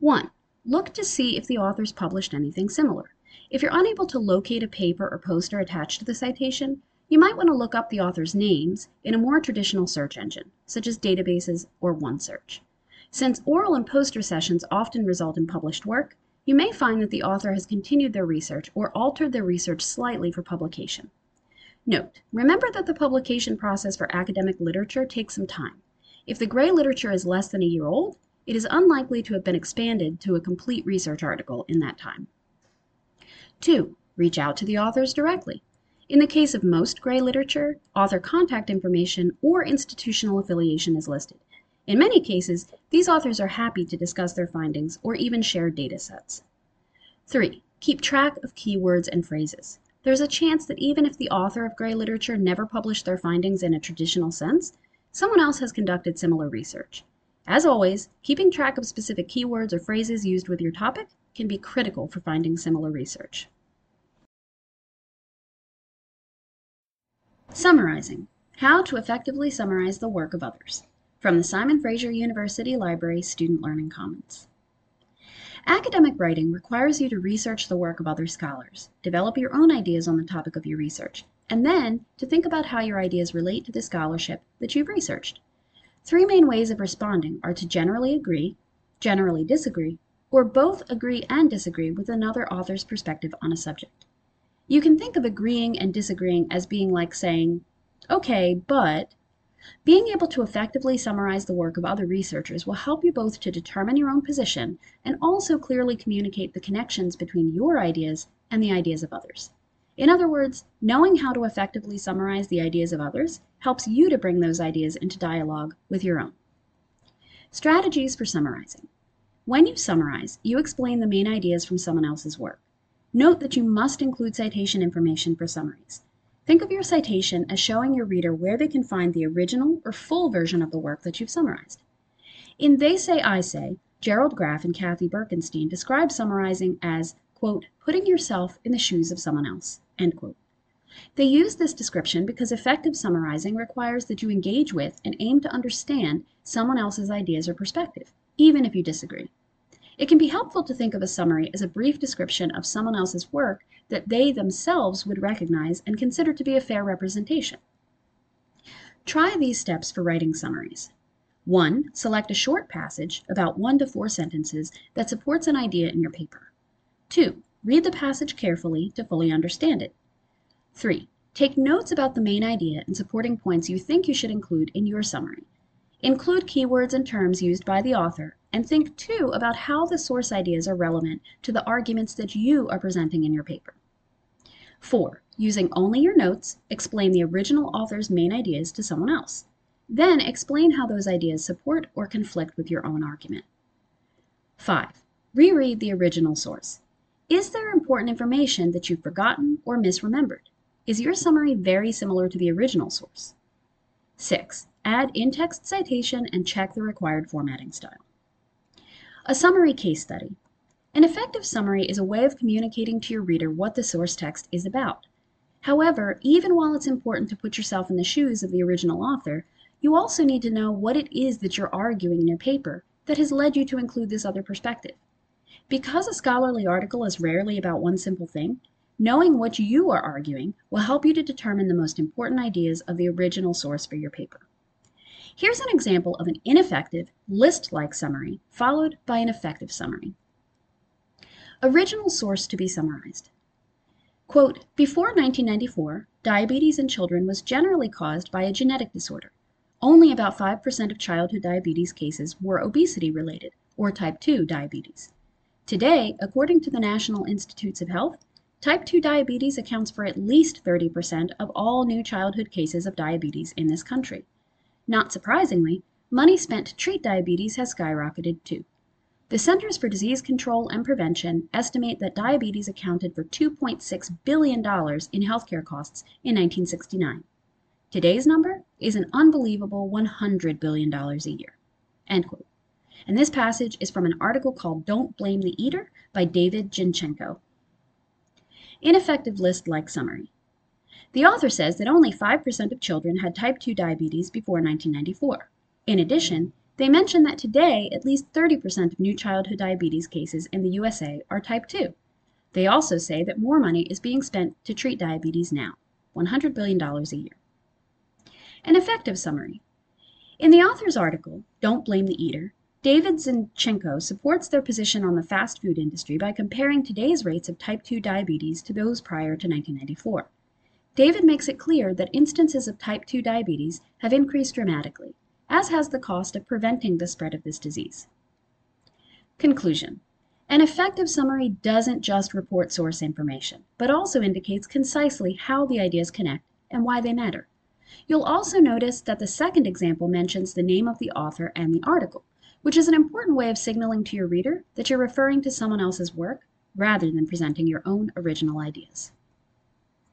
Speaker 1: 1. Look to see if the authors published anything similar. If you're unable to locate a paper or poster attached to the citation, you might want to look up the author's names in a more traditional search engine, such as databases or OneSearch. Since oral and poster sessions often result in published work, you may find that the author has continued their research or altered their research slightly for publication. Note, remember that the publication process for academic literature takes some time. If the gray literature is less than a year old, it is unlikely to have been expanded to a complete research article in that time. 2. Reach out to the authors directly. In the case of most gray literature, author contact information or institutional affiliation is listed. In many cases, these authors are happy to discuss their findings or even share data sets. 3. Keep track of keywords and phrases. There's a chance that even if the author of gray literature never published their findings in a traditional sense, someone else has conducted similar research. As always, keeping track of specific keywords or phrases used with your topic can be critical for finding similar research. Summarizing. How to effectively summarize the work of others. From the Simon Fraser University Library Student Learning Commons. Academic writing requires you to research the work of other scholars, develop your own ideas on the topic of your research, and then to think about how your ideas relate to the scholarship that you've researched. Three main ways of responding are to generally agree, generally disagree, or both agree and disagree with another author's perspective on a subject. You can think of agreeing and disagreeing as being like saying, okay, but being able to effectively summarize the work of other researchers will help you both to determine your own position and also clearly communicate the connections between your ideas and the ideas of others. In other words, knowing how to effectively summarize the ideas of others helps you to bring those ideas into dialogue with your own. Strategies for summarizing. When you summarize, you explain the main ideas from someone else's work. Note that you must include citation information for summaries. Think of your citation as showing your reader where they can find the original or full version of the work that you've summarized. In They Say, I Say, Gerald Graff and Cathy Birkenstein describe summarizing as, quote, putting yourself in the shoes of someone else, end quote. They use this description because effective summarizing requires that you engage with and aim to understand someone else's ideas or perspective, even if you disagree. It can be helpful to think of a summary as a brief description of someone else's work that they themselves would recognize and consider to be a fair representation. Try these steps for writing summaries. 1. Select a short passage, about 1 to 4 sentences, that supports an idea in your paper. 2. Read the passage carefully to fully understand it. 3. Take notes about the main idea and supporting points you think you should include in your summary. Include keywords and terms used by the author, and think too about how the source ideas are relevant to the arguments that you are presenting in your paper. 4. Using only your notes, explain the original author's main ideas to someone else. Then explain how those ideas support or conflict with your own argument. 5. Reread the original source. Is there important information that you've forgotten or misremembered? Is your summary very similar to the original source? 6. Add in-text citation and check the required formatting style. A summary case study. An effective summary is a way of communicating to your reader what the source text is about. However, even while it's important to put yourself in the shoes of the original author, you also need to know what it is that you're arguing in your paper that has led you to include this other perspective. Because a scholarly article is rarely about one simple thing, knowing what you are arguing will help you to determine the most important ideas of the original source for your paper. Here's an example of an ineffective, list-like summary followed by an effective summary. Original source to be summarized. Quote, before 1994, diabetes in children was generally caused by a genetic disorder. Only about 5% of childhood diabetes cases were obesity related, or type 2 diabetes. Today, according to the National Institutes of Health, type 2 diabetes accounts for at least 30% of all new childhood cases of diabetes in this country. Not surprisingly, money spent to treat diabetes has skyrocketed too. The Centers for Disease Control and Prevention estimate that diabetes accounted for $2.6 billion in healthcare costs in 1969. Today's number is an unbelievable $100 billion a year. End quote. And this passage is from an article called Don't Blame the Eater by David Zinczenko. Ineffective list like summary. The author says that only 5% of children had type 2 diabetes before 1994. In addition, they mention that today at least 30% of new childhood diabetes cases in the USA are type 2. They also say that more money is being spent to treat diabetes now, $100 billion a year. An effective summary. In the author's article, Don't Blame the Eater, David Zinczenko supports their position on the fast food industry by comparing today's rates of type 2 diabetes to those prior to 1994. David makes it clear that instances of type 2 diabetes have increased dramatically, as has the cost of preventing the spread of this disease. Conclusion. An effective summary doesn't just report source information, but also indicates concisely how the ideas connect and why they matter. You'll also notice that the second example mentions the name of the author and the article, which is an important way of signaling to your reader that you're referring to someone else's work rather than presenting your own original ideas.